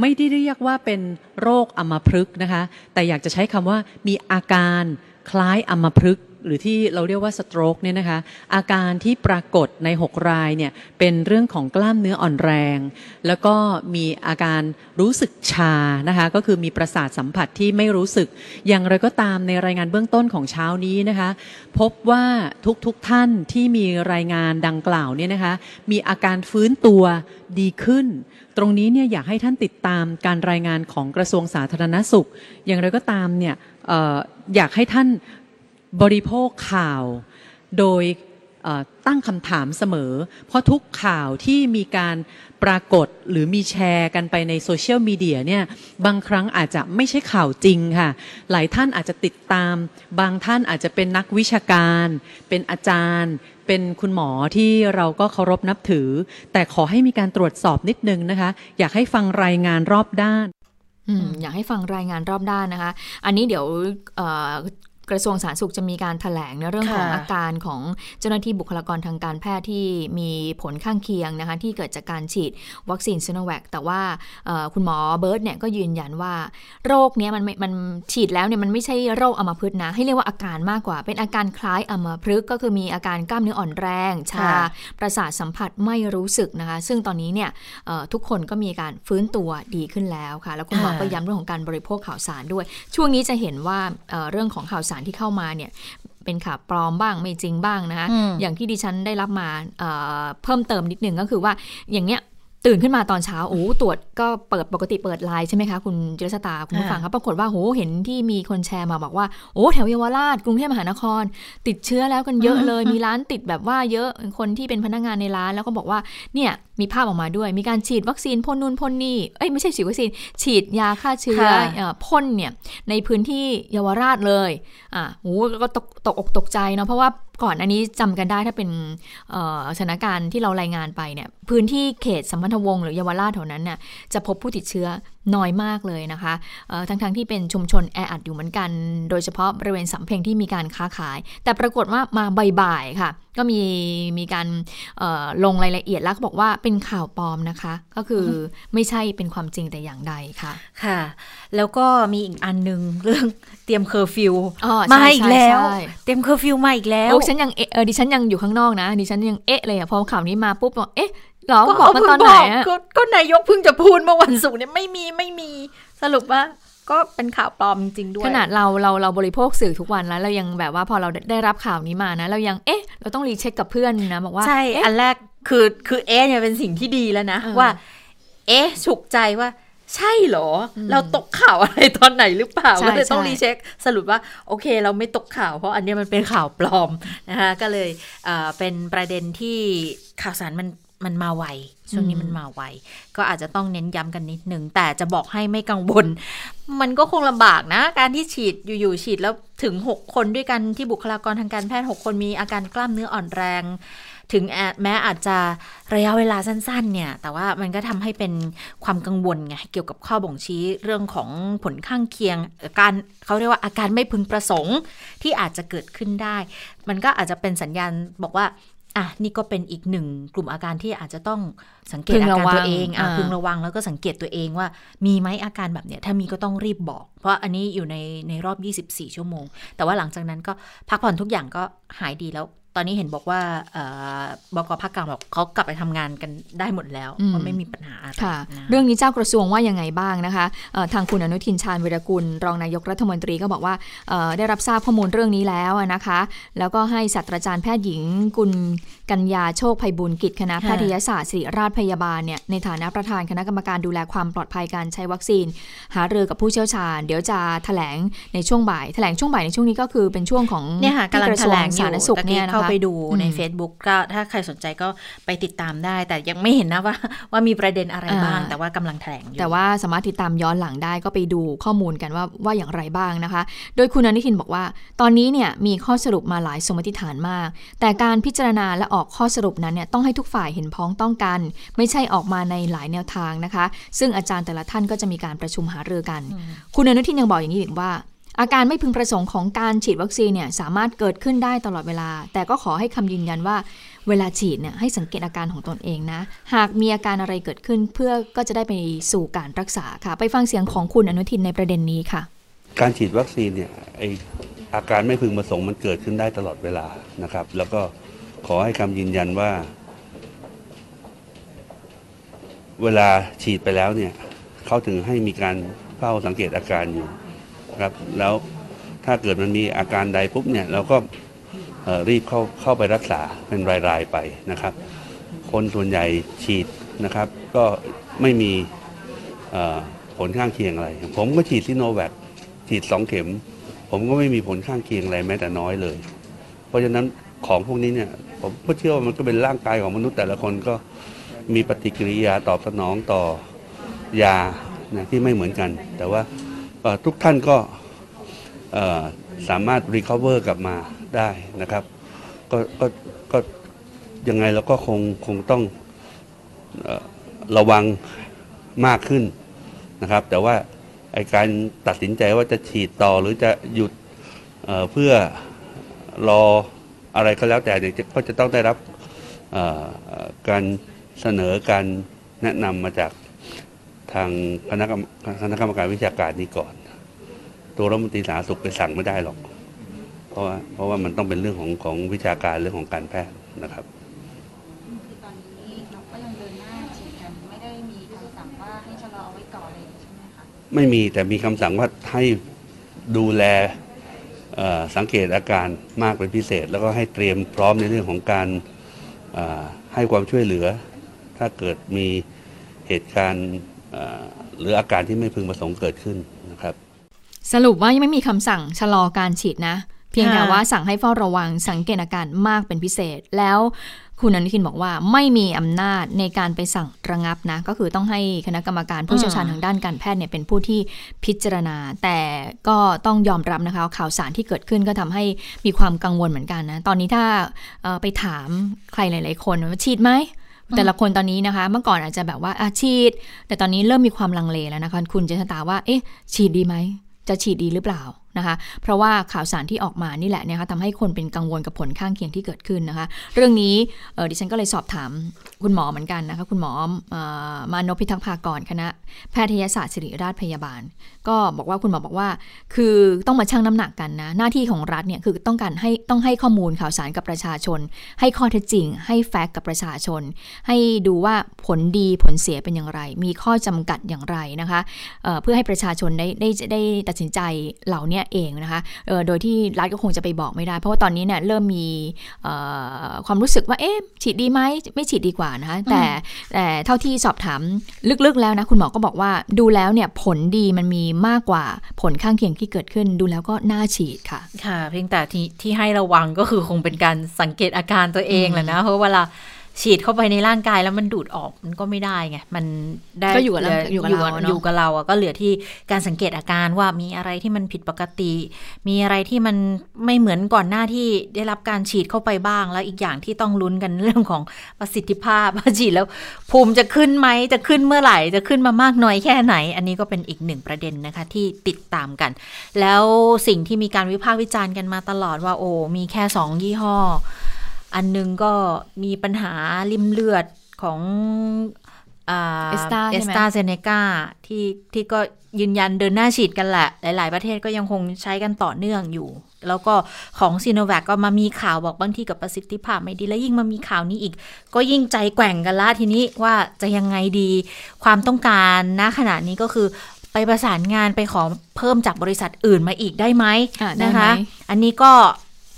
ไม่ได้เรียกว่าเป็นโรคอัมพฤกษ์นะคะ แต่อยากจะใช้คำว่ามีอาการคล้ายอัมพฤกษ์ หรือที่เราเรียกว่าสโตรกเนี่ยนะคะอาการที่ปรากฏใน 6 รายเนี่ยเป็นเรื่องของกล้ามเนื้ออ่อนแรง แล้วก็มีอาการรู้สึกชานะคะก็คือมีประสาทสัมผัสที่ไม่รู้สึก อย่างไรก็ตามในรายงานเบื้องต้นของเช้านี้นะคะพบว่าทุกๆทท่านที่มีรายงานดังกล่าวเนี่ยนะคะมีอาการฟื้นตัวดีขึ้น ตรงนี้เนี่ยอยากให้ท่านติดตามการรายงานของกระทรวงสาธารณสุข อย่างไรก็ตามเนี่ยอออยากให้ท่าน บริโภคข่าวโดยตั้งคำถามเสมอ เพราะทุกข่าวที่มีการปรากฏหรือมีแชร์กันไปในโซเชียลมีเดียเนี่ยบางครั้งอาจจะไม่ใช่ข่าวจริงค่ะ หลายท่านอาจจะติดตาม บางท่านอาจจะเป็นนักวิชาการ เป็นอาจารย์ เป็นคุณหมอที่เราก็เคารพนับถือ แต่ขอให้มีการตรวจสอบนิดนึงนะคะ อยากให้ฟังรายงานรอบด้านอยากให้ฟังรายงานรอบด้านนะคะ อันนี้เดี๋ยว กระทรวงสาธารณสุขจะมีการถแถลงในเรื่องของค่ะอาการของเจ้าหน้าที่บุคลากรทางการแพทย์ที่มีผลข้างเคียงนะคะที่เกิดจากการฉีดวัคซีนซิโนแวคแต่ว่าเอ่อคุณหมอเบิร์ตเนี่ยก็ยืนยันว่า โรคเนี้ยมันไม่มันฉีดแล้วเนี่ยมันไม่ใช่โรคอัมพฤกษ์นะ ให้เรียกว่าอาการมากกว่า เป็นอาการคล้ายอัมพฤกษ์ก็คือมีอาการกล้ามเนื้ออ่อนแรง ชาค่ะประสาทสัมผัสไม่รู้สึกนะคะ ซึ่งตอนนี้เนี่ยเอ่อทุกคนก็มีการฟื้นตัวดีขึ้นแล้วค่ะ แล้วคุณหมอค่ะก็ย้ำเรื่องของการบริโภคข่าวสารด้วย ช่วงนี้จะเห็นว่าเอ่อเรื่องของข่าวสารที่เข้ามาเนี่ยเป็นข่าวปลอมบ้างไม่จริงบ้างนะคะอืมอย่างที่ดิฉันได้รับมาเอ่อเพิ่มเติมนิดนึงก็คือว่าอย่างเนี้ย ตื่นขึ้นมาตอนเช้าโอ้ตรวจก็เปิดปกติเปิดไลน์ใช่ไหมคะคุณจิรสตาคุณผู้ฟังครับปรากฏว่าโหเห็นที่มีคนแชร์มาบอกว่าโอ้แถวเยาวราชกรุงเทพมหานคร ติดเชื้อแล้วกันเยอะเลย มีร้านติดแบบว่าเยอะคนที่เป็นพนักงานในร้านแล้วก็บอกว่าเนี่ยมีภาพออกมาด้วย มีการฉีดวัคซีนพ่นนู่นพ่นนี่เอ้ยไม่ใช่ฉีดวัคซีน ฉีดยาฆ่าเชื้อค่ะเอ่อพ่นเนี่ยในพื้นที่เยาวราชเลยอะโหก็ตกตกอกตกใจเนาะเพราะว่าก่อนอันนี้จำกันได้ถ้าเป็นสถานการณ์ที่เรารายงานไปเนี่ยพื้นที่เขตสัมพันธวงศ์หรือเยาวราชแถวนั้นเนี่ยจะพบผู้ติดเชื้อ น้อยมากเลยนะคะเอ่อทั้งๆที่เป็นชุมชนแออัดอยู่เหมือนกัน โดยเฉพาะบริเวณสำเพ็งที่มีการค้าขาย แต่ปรากฏว่ามาบ่ายๆค่ะ ก็มีมีการเอ่อลงรายละเอียดแล้วก็บอกว่าเป็นข่าวปลอมนะคะ ก็คือไม่ใช่เป็นความจริงแต่อย่างใดค่ะ ค่ะ แล้วก็มีอีกอันหนึ่งเรื่องเตรียมเคอร์ฟิวอ๋อใช่มาอีกแล้วใช่ใช่เตรียมเคอร์ฟิวมาอีกแล้วโอ้ฉันยังเอะเออดิฉันยังอยู่ข้างนอกนะดิฉันยังเอ๊ะเลยอะพอข่าวนี้มาปุ๊บบอกเอ๊ะเหรอบอกมาตอนไหนอะก็ก็นายกเพิ่งจะพูดเมื่อวันศุกร์เนี่ยไม่มีไม่มีสรุปว่าก็เป็นข่าวปลอมจริงๆด้วย ขนาดเราเราเราบริโภคสื่อทุกวันแล้ว เรายังแบบว่าพอเราได้รับข่าวนี้มานะ เรายังเอ๊ะ เราต้อง recheck กับเพื่อนนะบอกว่าใช่เอ๊ะอันแรกคือคือเอ๊ะเนี่ยเป็นสิ่งที่ดีแล้วนะเออว่า เอ๊ะฉุกใจว่าใช่เหรออมเราตกข่าวอะไรตอนไหนหรือเปล่าใช่ก็เลยต้องใช่รีเช็ค สรุปว่าโอเค เราไม่ตกข่าวเพราะอันเนี้ยมันเป็นข่าวปลอมนะคะก็เลยเอ่อเป็นประเด็นที่ข่าวสารมัน มันมาไวช่วงนี้มันมาไวก็อาจจะต้องเน้นย้ำกันนิดนึงแต่จะบอกให้ไม่กังวล มันก็คงลำบากนะ การที่ฉีดอยู่ๆฉีดแล้วถึง 6 คนด้วยกันที่บุคลากรทางการแพทย์ 6 คนมีอาการกล้ามเนื้ออ่อนแรง ถึงแอแม้อาจจะระยะเวลาสั้น ๆ เนี่ย แต่ว่ามันก็ทำให้เป็นความกังวลไงเกี่ยวกับข้อบ่งชี้เรื่องของผลข้างเคียงอาการเขาเรียกว่าอาการไม่พึงประสงค์ที่อาจจะเกิดขึ้นได้ มันก็อาจจะเป็นสัญญาณบอกว่า อะนี่ก็เป็นอีกหนึ่งกลุ่มอาการที่อาจจะต้องสังเกตพึงอาระการวังตัวเองอะอ่าพึงระวังแล้วก็สังเกตตัวเองว่ามีไหมอาการแบบเนี้ยถ้ามีก็ต้องรีบบอก เพราะอันนี้อยู่ในในรอบ 24 ชั่วโมง แต่ว่าหลังจากนั้นก็พักผ่อนทุกอย่างก็หายดีแล้ว ตอนนี้เห็นบอกว่าเอ่อบกภาคกลางบอกเขากลับไปทำงานกันได้หมดแล้วอืมมันไม่มีปัญหาอะไรค่ะนะเรื่องนี้เจ้ากระทรวงว่ายังไงบ้างนะคะเอ่อทางคุณอนุทินชาญวิรกุล รองนายกรัฐมนตรีก็บอกว่าเอ่อได้รับทราบข้อมูลเรื่องนี้แล้วอะนะคะ แล้วก็ให้ศาสตราจารย์แพทย์หญิงกุลกัญญาโชคภัยบุญกิจคณะแพทยศาสตร์ศิริราชพยาบาลเนี่ยในฐานะประธานคณะกรรมการดูแลความปลอดภัยการใช้วัคซีน หารือกับผู้เชี่ยวชาญ เดี๋ยวจะแถลงในช่วงบ่ายแถลงช่วงบ่ายในช่วงนี้ก็คือเป็นช่วงของเนี่ยค่ะที่กำลังกระแถทรวลงงอสายู่ธารณสุขตะเนี่กี้ยนะเข้าไปดูใน Facebook ก็ถ้าใครสนใจก็ไปติดตามได้ แต่ยังไม่เห็นนะว่าว่ามีประเด็นอะไรบ้าง แต่ว่ากำลังแถลงอยู่แต่ว่าสามารถติดตามย้อนหลังได้ก็ไปดูข้อมูลกันว่าว่าอย่างไรบ้างนะคะ โดยคุณอนุทินบอกว่า ตอนนี้เนี่ยมีข้อสรุปมาหลายสมมติฐานมาก แต่การพิจารณาและออกข้อสรุปนั้นเนี่ยต้องให้ทุกฝ่ายเห็นพ้องต้องกัน ไม่ใช่ออกมาในหลายแนวทางนะคะ ซึ่งอาจารย์แต่ละท่านก็จะมีการประชุมหารือกัน คุณอนุทินยังบอกอย่างนี้อีกว่า อาการไม่พึงประสงค์ของการฉีดวัคซีนเนี่ยสามารถเกิดขึ้นได้ตลอดเวลา แต่ก็ขอให้คำยืนยันว่า เวลาฉีดเนี่ยให้สังเกตอาการของตนเองนะ หากมีอาการอะไรเกิดขึ้นเพื่อก็จะได้ไปสู่การรักษาค่ะ ไปฟังเสียงของคุณอนุทินในประเด็นนี้ค่ะ การฉีดวัคซีนเนี่ยไออาการไม่พึงประสงค์มันเกิดขึ้นได้ตลอดเวลานะครับ แล้วก็ขอให้คำยืนยันว่า เวลาฉีดไปแล้วเนี่ยเขาถึงให้มีการเฝ้าสังเกตอาการอยู่ นะครับแล้วถ้าเกิดมันมีอาการใดปุ๊บเนี่ยเราก็รีบเข้าเข้าไปรักษาเป็นรายๆไปนะครับ คนส่วนใหญ่ฉีดนะครับ ก็ไม่มีผลข้างเคียงอะไร ผมก็ฉีดซิโนแวคฉีดสองเข็ม ผมก็ไม่มีผลข้างเคียงอะไรแม้แต่น้อยเลย เพราะฉะนั้นของพวกนี้เนี่ยผมก็เชื่อว่ามันก็เป็นร่างกายของมนุษย์แต่ละคนก็มีปฏิกิริยาตอบสนองต่อยานะที่ไม่เหมือนกัน แต่ว่า ทุกท่านก็สามารถ recover กลับมาได้นะครับก็ก็ก็ยังไงเราก็คงคงต้องระวังมากขึ้นนะครับ แต่ว่าไอการตัดสินใจว่าจะฉีดต่อหรือจะหยุดเเพื่อรออะไรก็แล้วแต่เนี่ยจะก็จะต้องได้รับการเสนอการแนะนำมาจาก ทางคณะกรรมคณะกรรมการวิชาการนี้ก่อน ตัวรัฐมนตรีสาธารณสุขไปสั่งไม่ได้หรอก เพราะว่าเพราะว่ามันต้องเป็นเรื่องของของวิชาการเรื่องของการแพทย์นะครับคือตอนนี้เราก็ยังเดินหน้าฉีดกันไม่ได้มีคำสั่งว่าให้ชะลอไว้ก่อนเลยใช่ไหมคะไม่มีแต่มีคำสั่งว่าให้ดูแลเอ่อสังเกตอาการมากเป็นพิเศษ แล้วก็ให้เตรียมพร้อมในเรื่องของการเอ่อให้ความช่วยเหลือ ถ้าเกิดมีเหตุการณ์เอ่อ หรืออาการที่ไม่พึงประสงค์เกิดขึ้นนะครับสรุปว่ายังไม่มีคำสั่งชะลอการฉีดนะ เพียงแต่ค่ะว่าสั่งให้เฝ้าระวังสังเกตอาการมากเป็นพิเศษ แล้วคุณอนุทินบอกว่าไม่มีอำนาจในการไปสั่งระงับนะ ก็คือต้องให้คณะกรรมการผู้เชี่ยวชาญทางด้านการแพทย์เนี่ยเป็นผู้ที่พิจารณา แต่ก็ต้องยอมรับนะคะว่าข่าวสารที่เกิดขึ้นก็ทำให้มีความกังวลเหมือนกันนะ ตอนนี้ถ้าเอ่อไปถามใครหลาย ๆ คนว่าฉีดไหม แต่ละคนตอนนี้นะคะ เมื่อก่อนอาจจะแบบว่าอาฉีด แต่ตอนนี้เริ่มมีความลังเลแล้วนะคะ คุณเจษตาว่า เอ๊ะ ฉีดดีไหม จะฉีดดีหรือเปล่า นะคะ เพราะว่าข่าวสารที่ออกมานี่แหละเนะคะทำให้คนเป็นกังวลกับผลข้างเคียงที่เกิดขึ้นนะคะ เรื่องนี้ดิฉันก็เลยสอบถามคุณหมอเหมือนกันนะคะ คุณหมอออมานพพิทักษ์ภากรคณะ แพทยศาสตร์ศิริราชพยาบาล ก็บอกว่าคุณหมอบอกว่า คือต้องมาชั่งน้ำหนักกันนะ หน้าที่ของรัฐเนี่ยคือต้องการให้ต้องให้ข้อมูลข่าวสารกับประชาชน ให้ข้อเท็จจริง ให้แฟกต์กับประชาชน ให้ดูว่าผลดีผลเสียเป็นอย่างไร มีข้อจำกัดอย่างไรนะคะเเพื่อให้ประชาชนได้ได้ได้ตัดสินใจเหล่านี้เนี้ยเองนะคะเอ่อโดยที่รัฐก็คงจะไปบอกไม่ได้ เพราะว่าตอนนี้เนี่ยเริ่มมีเอ่อความรู้สึกว่าเอ๊ะฉีดดีไหมไม่ฉีดดีกว่านะคะแต่แต่เท่าที่สอบถามลึกๆแล้วนะคุณหมอก็บอกว่าดูแล้วเนี่ยผลดีมันมีมากกว่าผลข้างเคียงที่เกิดขึ้น ดูแล้วก็น่าฉีดค่ะ ค่ะ เพียงแต่ที่ที่ให้ระวังก็คือคงเป็นการสังเกตอาการตัวเองแหละนะเพราะเวลา ฉีดเข้าไปในร่างกายแล้วมันดูดออกมันก็ไม่ได้ไงมันได้ก็อยู่กับหลือยู่กับเราเนอะอยู่กับเราอะก็เหลือที่การสังเกตอาการว่ามีอะไรที่มันผิดปกติ มีอะไรที่มันไม่เหมือนก่อนหน้าที่ได้รับการฉีดเข้าไปบ้าง แล้วอีกอย่างที่ต้องลุ้นกันเรื่องของประสิทธิภาพว่าฉีดแล้ว ภูมิจะขึ้นไหมจะขึ้นเมื่อไหร่ จะขึ้นมามากน้อยแค่ไหน อันนี้ก็เป็นอีกหนึ่งประเด็นนะคะที่ติดตามกัน แล้วสิ่งที่มีการวิพากษ์วิจารณ์กันมาตลอดว่าโอ้มีแค่สองยี่ห้อ อันหนึงก็มีปัญหาริมเลือดของอ่า Esta ใช่ไหมเอสตาเซเนกาที่ที่ก็ยืนยันเดินหน้าฉีดกันแหละ หลาย ๆ ประเทศก็ยังคงใช้กันต่อเนื่องอยู่ แล้วก็ของซีโนแวคก็มามีข่าวบอกบางทีกับประสิทธิภาพไม่ดี แล้วยิ่งมามีข่าวนี้อีก ก็ยิ่งใจแกว่งกันละทีนี้ว่าจะยังไงดี ความต้องการณขณะนี้ก็คือไปประสานงานไปขอเพิ่มจากบริษัทอื่นมาอีกได้ไหมอะได้นะไหมคะ อันนี้ก็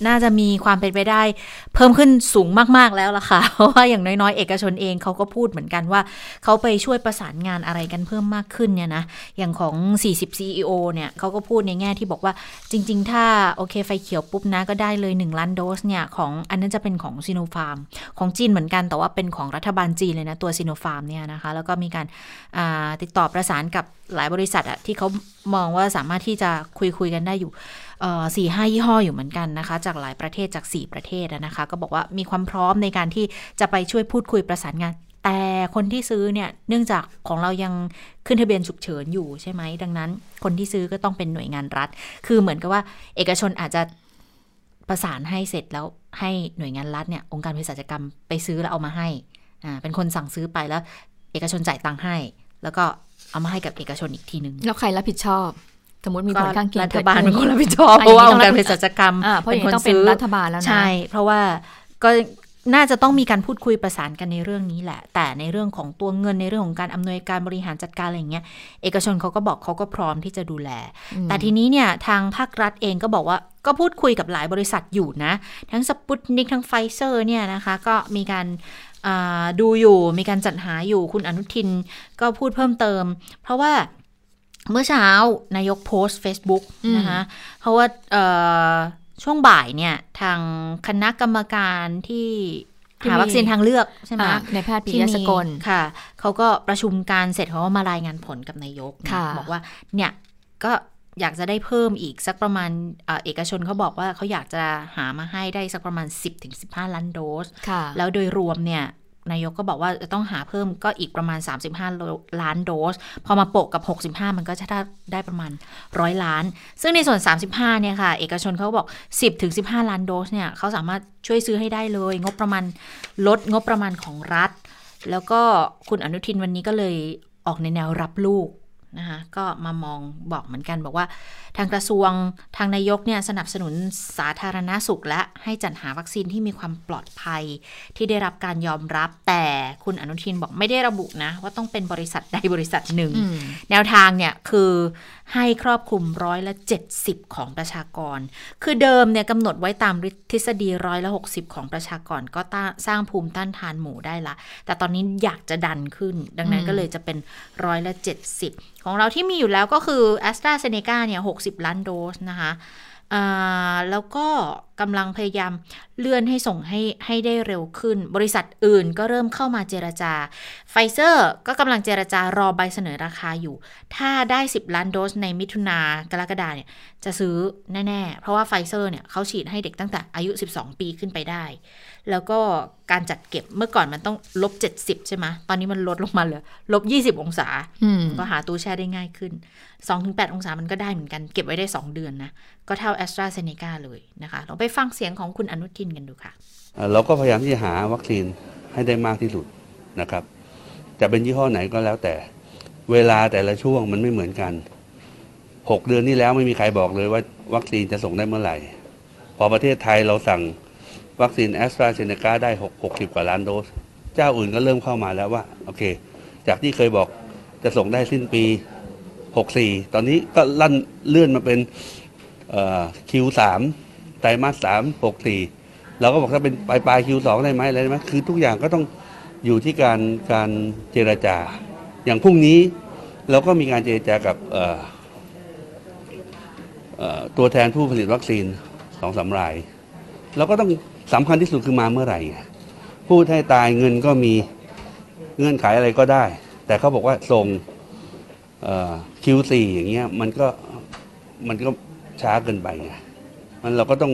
น่าจะมีความเป็นไปได้ เพิ่มขึ้นสูงมาก ๆ แล้วล่ะค่ะ เพราะว่าอย่างน้อยๆ เอกชนเองเขาก็พูดเหมือนกันว่า เขาไปช่วยประสานงานอะไรกันเพิ่มมากขึ้นเนี่ยนะ อย่างของ 40 CEO เนี่ยเขาก็พูดในแง่ที่บอกว่าจริง ๆ ถ้าโอเคไฟเขียวปุ๊บนะ ก็ได้เลย 1 ล้านโดสเนี่ย ของอันนั้นจะเป็นของซีโนฟาร์มของจีนเหมือนกันแต่ว่าเป็นของรัฐบาลจีนเลยนะ ตัวซีโนฟาร์มเนี่ยนะคะแล้วก็มีการติดต่อประสานกับ หลายบริษัทอะที่เขามองว่าสามารถที่จะคุยคุยกันได้อยู่สี่ห้ายี่ห้ออยู่เหมือนกันนะคะ จากหลายประเทศจาก 4 ประเทศนะคะ ก็บอกว่ามีความพร้อมในการที่จะไปช่วยพูดคุยประสานงาน แต่คนที่ซื้อเนี่ยเนื่องจากของเรายังขึ้นทะเบียนฉุกเฉินอยู่ใช่ไหมดังนั้น คนที่ซื้อก็ต้องเป็นหน่วยงานรัฐ คือเหมือนกับว่าเอกชนอาจจะประสานให้เสร็จแล้วให้หน่วยงานรัฐเนี่ยองค์การเภสัชกรรมไปซื้อแล้วเอามาให้อ่าเป็นคนสั่งซื้อไปแล้ว เอกชนจ่ายตังค์ให้ แล้วก็ เอามาให้กับเอกชนอีกทีหนึ่งแล้วใครรับผิดชอบ สมมติมีผลข้างเคียงรัฐบาลเป็นคนรับผิดชอบเพราะว่าองค์การเภสัชกรรมเป็นคนซื้อรัฐบาลแล้วนะใช่ เพราะว่าก็น่าจะต้องมีการพูดคุยประสานกันในเรื่องนี้แหละ แต่ในเรื่องของตัวเงินในเรื่องของการอำนวยการบริหารจัดการอะไรอย่างเงี้ย เอกชนเขาก็บอกเขาก็พร้อมที่จะดูแล แต่ทีนี้เนี่ยทางภาครัฐเองก็บอกว่าก็พูดคุยกับหลายบริษัทอยู่นะ ทั้งสปุตนิกทั้งไฟเซอร์เนี่ยนะคะ ก็มีการ ดูอยู่มีการจัดหาอยู่คุณอนุทินก็พูดเพิ่มเติม เพราะว่าเมื่อเช้านายกโพสต์ Facebook นะคะเพราะว่าช่วงบ่ายเนี่ยทางคณะกรรมการที่หาวัคซีนทางเลือกใช่ไหมในแพทย์ปิยสกลค่ะเขาก็ประชุมการเสร็จเขาก็มารายงานผลกับนายก บอกว่าเนี่ยก็ อยากจะได้เพิ่มอีกสักประมาณเอกชนเขาบอกว่าเขาอยากจะหามาให้ได้สักประมาณ 10-15 ล้านโดส แล้วโดยรวมเนี่ยนายกก็บอกว่าจะต้องหาเพิ่มก็อีกประมาณ 35 ล้านโดส พอมาโปะกับ 65 มันก็จะได้ประมาณ100ล้าน ซึ่งในส่วน 35 เนี่ยค่ะ เอกชนเขาบอก 10ถึง15 ล้านโดสเนี่ยเขาสามารถช่วยซื้อให้ได้เลย งบประมาณลดงบประมาณของรัฐ แล้วก็คุณอนุทินวันนี้ก็เลยออกในแนวรับลูก นะคะก็มามองบอกเหมือนกันบอกว่าทางกระทรวงทางนายกเนี่ยสนับสนุนสาธารณาสุขและให้จัดหาวัคซีนที่มีความปลอดภัยที่ได้รับการยอมรับแต่คุณอนุทินบอกไม่ได้ระบุนะ ว่าต้องเป็นบริษัทใดบริษัทหนึ่ง แนวทางเนี่ยคือให้ครอบคลุมร้อยละ 70 ของประชากร คือเดิมเนี่ยกำหนดไว้ตามทฤษฎีร้อยละ 60 ของประชากรก็สร้างภูมิต้านทานหมู่ได้ละ แต่ตอนนี้อยากจะดันขึ้น ดังนั้นก็เลยจะเป็นร้อยละ 70ของเราที่มีอยู่แล้วก็คือ AstraZeneca เนี่ย 60 ล้านโดสนะคะแล้วก็กำลังพยายามเลื่อนให้ส่งให้ให้ได้เร็วขึ้น บริษัทอื่นก็เริ่มเข้ามาเจรจา ไฟเซอร์ก็กำลังเจรจารอใบเสนอราคาอยู่ ถ้าได้ 10 ล้านโดสในมิถุนากรกฎาเนี่ยจะซื้อแน่ ๆ เพราะว่าไฟเซอร์เนี่ยเขาฉีดให้เด็กตั้งแต่อายุ 12 ปีขึ้นไปได้ แล้วก็การจัดเก็บเมื่อก่อนมันต้องลบ70ใช่ไหมตอนนี้มันลดลงมาเหลือลบ20องศาก็หาตู้แช่ได้ง่ายขึ้น2-8องศามันก็ได้เหมือนกัน เก็บไว้ได้2เดือนนะ ก็เท่าแอสตราเซเนกาเลยนะคะ เราไปฟังเสียงของคุณอนุทินกันดูค่ะ เราก็พยายามที่จะหาวัคซีนให้ได้มากที่สุดนะครับจะเป็นยี่ห้อไหนก็แล้วแต่ เวลาแต่ละช่วงมันไม่เหมือนกัน6เดือนนี้แล้วไม่มีใครบอกเลยว่าวัคซีนจะส่งได้เมื่อไหร่ พอประเทศไทยเราสั่ง วัคซีนแอสตราเซเนกาได้ 6 60 กว่าล้านโดส เจ้าอื่นก็เริ่มเข้ามาแล้วว่า โอเค จากที่เคยบอกจะส่งได้สิ้นปี 64 ตอนนี้ก็ร่นเลื่อนมาเป็น Q สามไตรมาสสามหกสี่เราก็บอกถ้าเป็นปลายปลาย Q สองได้ไหมอะไรได้ไหมคือทุกอย่างก็ต้องอยู่ที่การการเจรจา อย่างพรุ่งนี้เราก็มีการเจรจากับตัวแทนผู้ผลิตวัคซีนสองสาราย เราก็ต้อง สำคัญที่สุดคือมาเมื่อไหร่พูดให้ตายเงินก็มีเงื่อนไขอะไรก็ได้ แต่เขาบอกว่าส่งคิวสี่อย่างเงี้ยมันก็มันก็ช้าเกินไปไงมันเราก็ต้อง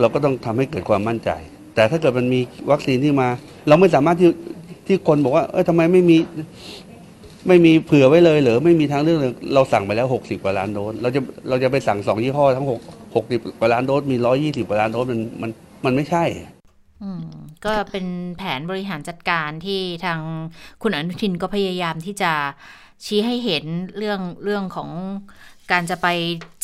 เราก็ต้องทำให้เกิดความมั่นใจ แต่ถ้าเกิดมันมีวัคซีนที่มา เราไม่สามารถที่ที่คนบอกว่า เออทำไมไม่มีไม่มีเผื่อไว้เลยหรือไม่มีทางเลือกเลยเราสั่งไปแล้วหกสิบกว่าล้านโดสเราจะเราจะไปสั่งสองยี่ห้อทั้งหก หกสิบกว่าล้านโดสมีร้อยี่สิบกว่าล้านโดสมันมันมันไม่ใช่ก็เป็นแผนบริหารจัดการที่ทางคุณอนุทินก็พยายามที่จะชี้ให้เห็นเรื่องเรื่องของการจะไป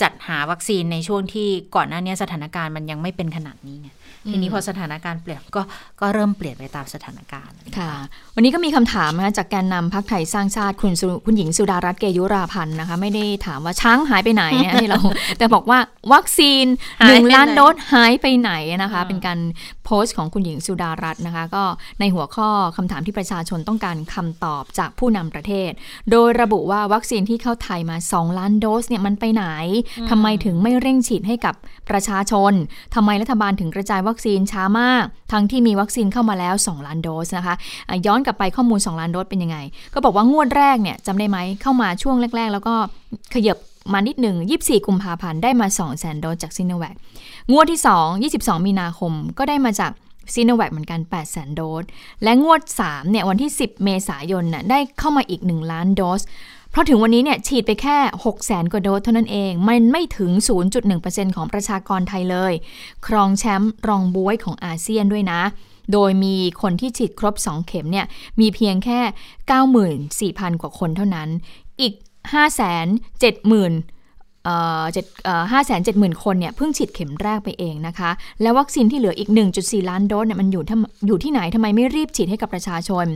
จัดหาวัคซีนในช่วงที่ก่อนหน้านี้สถานการณ์มันยังไม่เป็นขนาดนี้ไง ทีนี้พอสถานการณ์เปลี่ยนก็ก็เริ่มเปลี่ยนไปตามสถานการณ์ค่ะ วันนี้ก็มีคำถามนะคะจากแกนนำพักไทยสร้างชาติคุณสุคุณหญิงสุดารัตน์เกยุราพันธ์นะคะ ไม่ได้ถามว่าช้างหายไปไหนนะที่เรา แต่บอกว่าวัคซีนหายหนึ่งไปไหนล้านโดสหายไปไหนนะคะอ่าเป็นการโพสต์ของคุณหญิงสุดารัตน์นะคะ ก็ในหัวข้อคำถามที่ประชาชนต้องการคำตอบจากผู้นำประเทศ โดยระบุว่าวัคซีนที่เข้าไทยมา 2 ล้านโดสเนี่ยมันไปไหนทำไมถึงไม่เร่งฉีดให้กับประชาชนทำไมรัฐบาลถึงกระจายวัคซีนช้ามาก ทั้งที่มีวัคซีนเข้ามาแล้ว 2 ล้านโดสนะคะะย้อนกลับไปข้อมูล 2 ล้านโดสเป็นยังไง ก็บอกว่างวดแรกเนี่ยจำได้ไหมเข้ามาช่วงแรก ๆ แล้วก็ขยับมานิดหนึ่ง 24 กุมภาพันธ์ได้มา 2 0 0 0 0โดสจากซิโนแวคงวดที่ 2 22 มีนาคมก็ได้มาจากซีโนแวคเหมือนกัน 8 0 0 0 0โดส และงวด 3 เนี่ย วันที่ 10 เมษายนน่ะ ได้เข้ามาอีก 1 ล้านโดส เพราะถึงวันนี้เนี่ยฉีดไปแค่ 6 0แสนกว่าโดสเท่านั้นเอง มันไม่ถึง 0.1%ของประชากรไทยเลย ครองแชมป์รองบวยของอาเซียนด้วยนะ โดยมีคนที่ฉีดครบ 2 เข็มเนี่ยมีเพียงแค่ 94,000 กว่าคนเท่านั้น อีก 570,000 เจ็ดเอ่อห้าแสนเจ็ดหมื่นคนเนี่ยเพิ่งฉีดเข็มแรกไปเองนะคะ และวัคซีนที่เหลืออีก 1.4 ล้านโดสเนี่ยมันอยู่ทำอยู่ที่ไหนทำไมไม่รีบฉีดให้กับประชาชน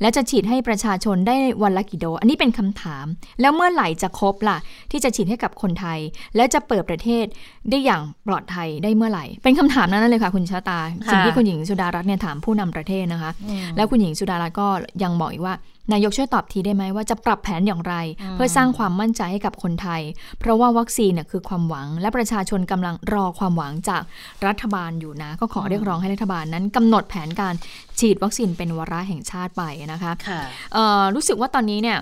และจะฉีดให้ประชาชนได้วันละกี่โดสอันนี้เป็นคำถาม แล้วเมื่อไหร่จะครบล่ะ ที่จะฉีดให้กับคนไทย และจะเปิดประเทศได้อย่างปลอดภัยได้เมื่อไหร่ เป็นคำถามนั้นเลยค่ะคุณชาตาสิ่งที่คุณหญิงสุดารัตน์เนี่ยถามผู้นำประเทศนะคะ แล้วคุณหญิงสุดารัตน์ก็ยังบอกอีกว่า นายกช่วยตอบทีได้ไหมว่าจะปรับแผนอย่างไร เพื่อสร้างความมั่นใจให้กับคนไทย เพราะว่าวัคซีนเนี่ยคือความหวัง และประชาชนกำลังรอความหวังจากรัฐบาลอยู่นะ ก็ขอเรียกร้องให้รัฐบาลนั้นกำหนดแผนการฉีดวัคซีนเป็นวาระแห่งชาติไปนะคะค่ะเอ่อรู้สึกว่าตอนนี้เนี่ย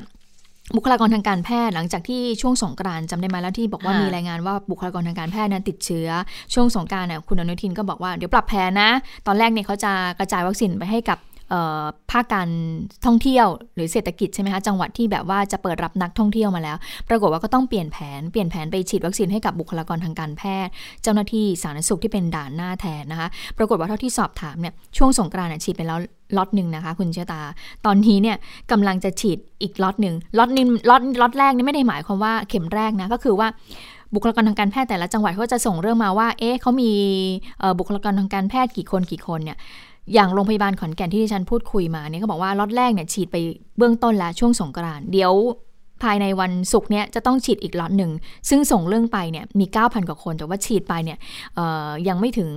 บุคลากรทางการแพทย์หลังจากที่ช่วงสงกรานต์จำได้ไหมแล้วที่บอกว่าค่ะมีรายงานว่าบุคลากรทางการแพทย์นั้นติดเชื้อ ช่วงสงกรานต์เนี่ยคุณอนุทินก็บอกว่าเดี๋ยวปรับแผนนะ ตอนแรกเนี่ยเขาจะกระจายวัคซีนไปให้กับเอ่อ ภาคการท่องเที่ยวหรือเศรษฐกิจใช่ไหมคะจังหวัดที่แบบว่าจะเปิดรับนักท่องเที่ยวมาแล้ว ปรากฏว่าก็ต้องเปลี่ยนแผนเปลี่ยนแผนไปฉีดวัคซีนให้กับบุคลากรทางการแพทย์ เจ้าหน้าที่สาธารณสุขที่เป็นด่านหน้าแทนนะคะ ปรากฏว่าเท่าที่สอบถามเนี่ยช่วงสงกรานต์ฉีดไปแล้วล็อตหนึ่งนะคะคุณเชตา ตอนนี้เนี่ยกำลังจะฉีดอีกล็อตหนึ่งล็อตนึงล็อตล็อตแรกนี่ไม่ได้หมายความว่าเข็มแรกนะก็คือว่าบุคลากรทางการแพทย์แต่ละจังหวัดเขาจะส่งเรื่องมาว่า เอ๊ะเขามีบุคลากรทางการแพทย์กี่คนกี่คนเนี่ย อย่างโรงพยาบาลขอนแก่นที่ดิฉันพูดคุยมาเนี่ยเขาบอกว่าล็อตแรกเนี่ยฉีดไปเบื้องต้นแล้วช่วงสงกรานต์เดี๋ยวภายในวันศุกร์เนี่ยจะต้องฉีดอีกล็อตหนึ่ง ซึ่งส่งเรื่องไปเนี่ยมี 9,000 กว่าคน แต่ว่าฉีดไปเนี่ยยังไม่ถึง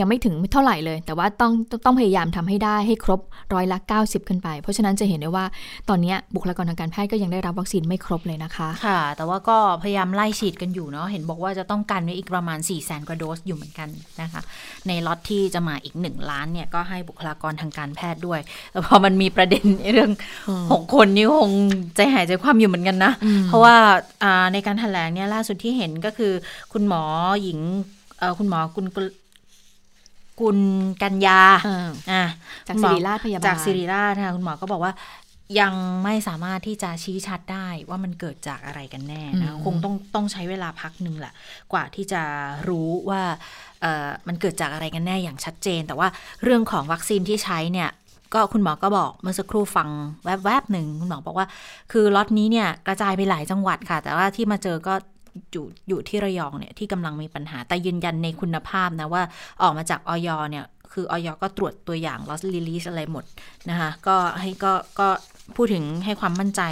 ยังไม่ถึงเท่าไหร่เลย แต่ว่าต้องต้องพยายามทำให้ได้ให้ครบร้อยละ 90 ขึ้นไป เพราะฉะนั้นจะเห็นได้ว่าตอนเนี้ยบุคลากรทางการแพทย์ก็ยังได้รับวัคซีนไม่ครบเลยนะคะ ค่ะ แต่ว่าก็พยายามไล่ฉีดกันอยู่เนาะเห็นบอกว่าจะต้องกันไว้อีกประมาณ4 0 0แสนกว่าโดสอยู่เหมือนกันนะคะ ในล็อตที่จะมาอีก 1 ล้านเนี่ยก็ให้บุคลากรทางการแพทย์ด้วยแต่พอมันมีประเด็นเรื่องหกคนนี่คงใจหายใจความอยู่เหมือนกันนะ เพราะว่าอ่าในการแถลงเนี่ยล่าสุดที่เห็นก็คือคุณหมอหญิงเอ่อคุณหมอกุล กุลกุลกัญญาอ่าอะจากคุณหมศิอริราชพยาบาลจากศิริราชค่ะคุณหมอก็บอกว่ายังไม่สามารถที่จะชี้ชัดได้ว่ามันเกิดจากอะไรกันแน่นะอืมคงต้องต้องใช้เวลาพักหนึ่งแหละกว่าที่จะรู้ว่าเอ่อมันเกิดจากอะไรกันแน่อย่างชัดเจน แต่ว่าเรื่องของวัคซีนที่ใช้เนี่ยก็คุณหมอก็บอกเมื่อสักครู่ฟังแวบๆหนึ่งคุณหมอบอกว่า คือล็อตนี้เนี่ยกระจายไปหลายจังหวัดค่ะ แต่ว่าที่มาเจอก็ อยู่อยู่ที่ระยองเนี่ยที่กำลังมีปัญหา แต่ยืนยันในคุณภาพนะว่าออกมาจากอย.เนี่ยคืออย.ก็ตรวจตัวอย่าง lot release อะไรหมดนะคะก็ให้ก็ก็พูดถึงให้ความมั่นใจ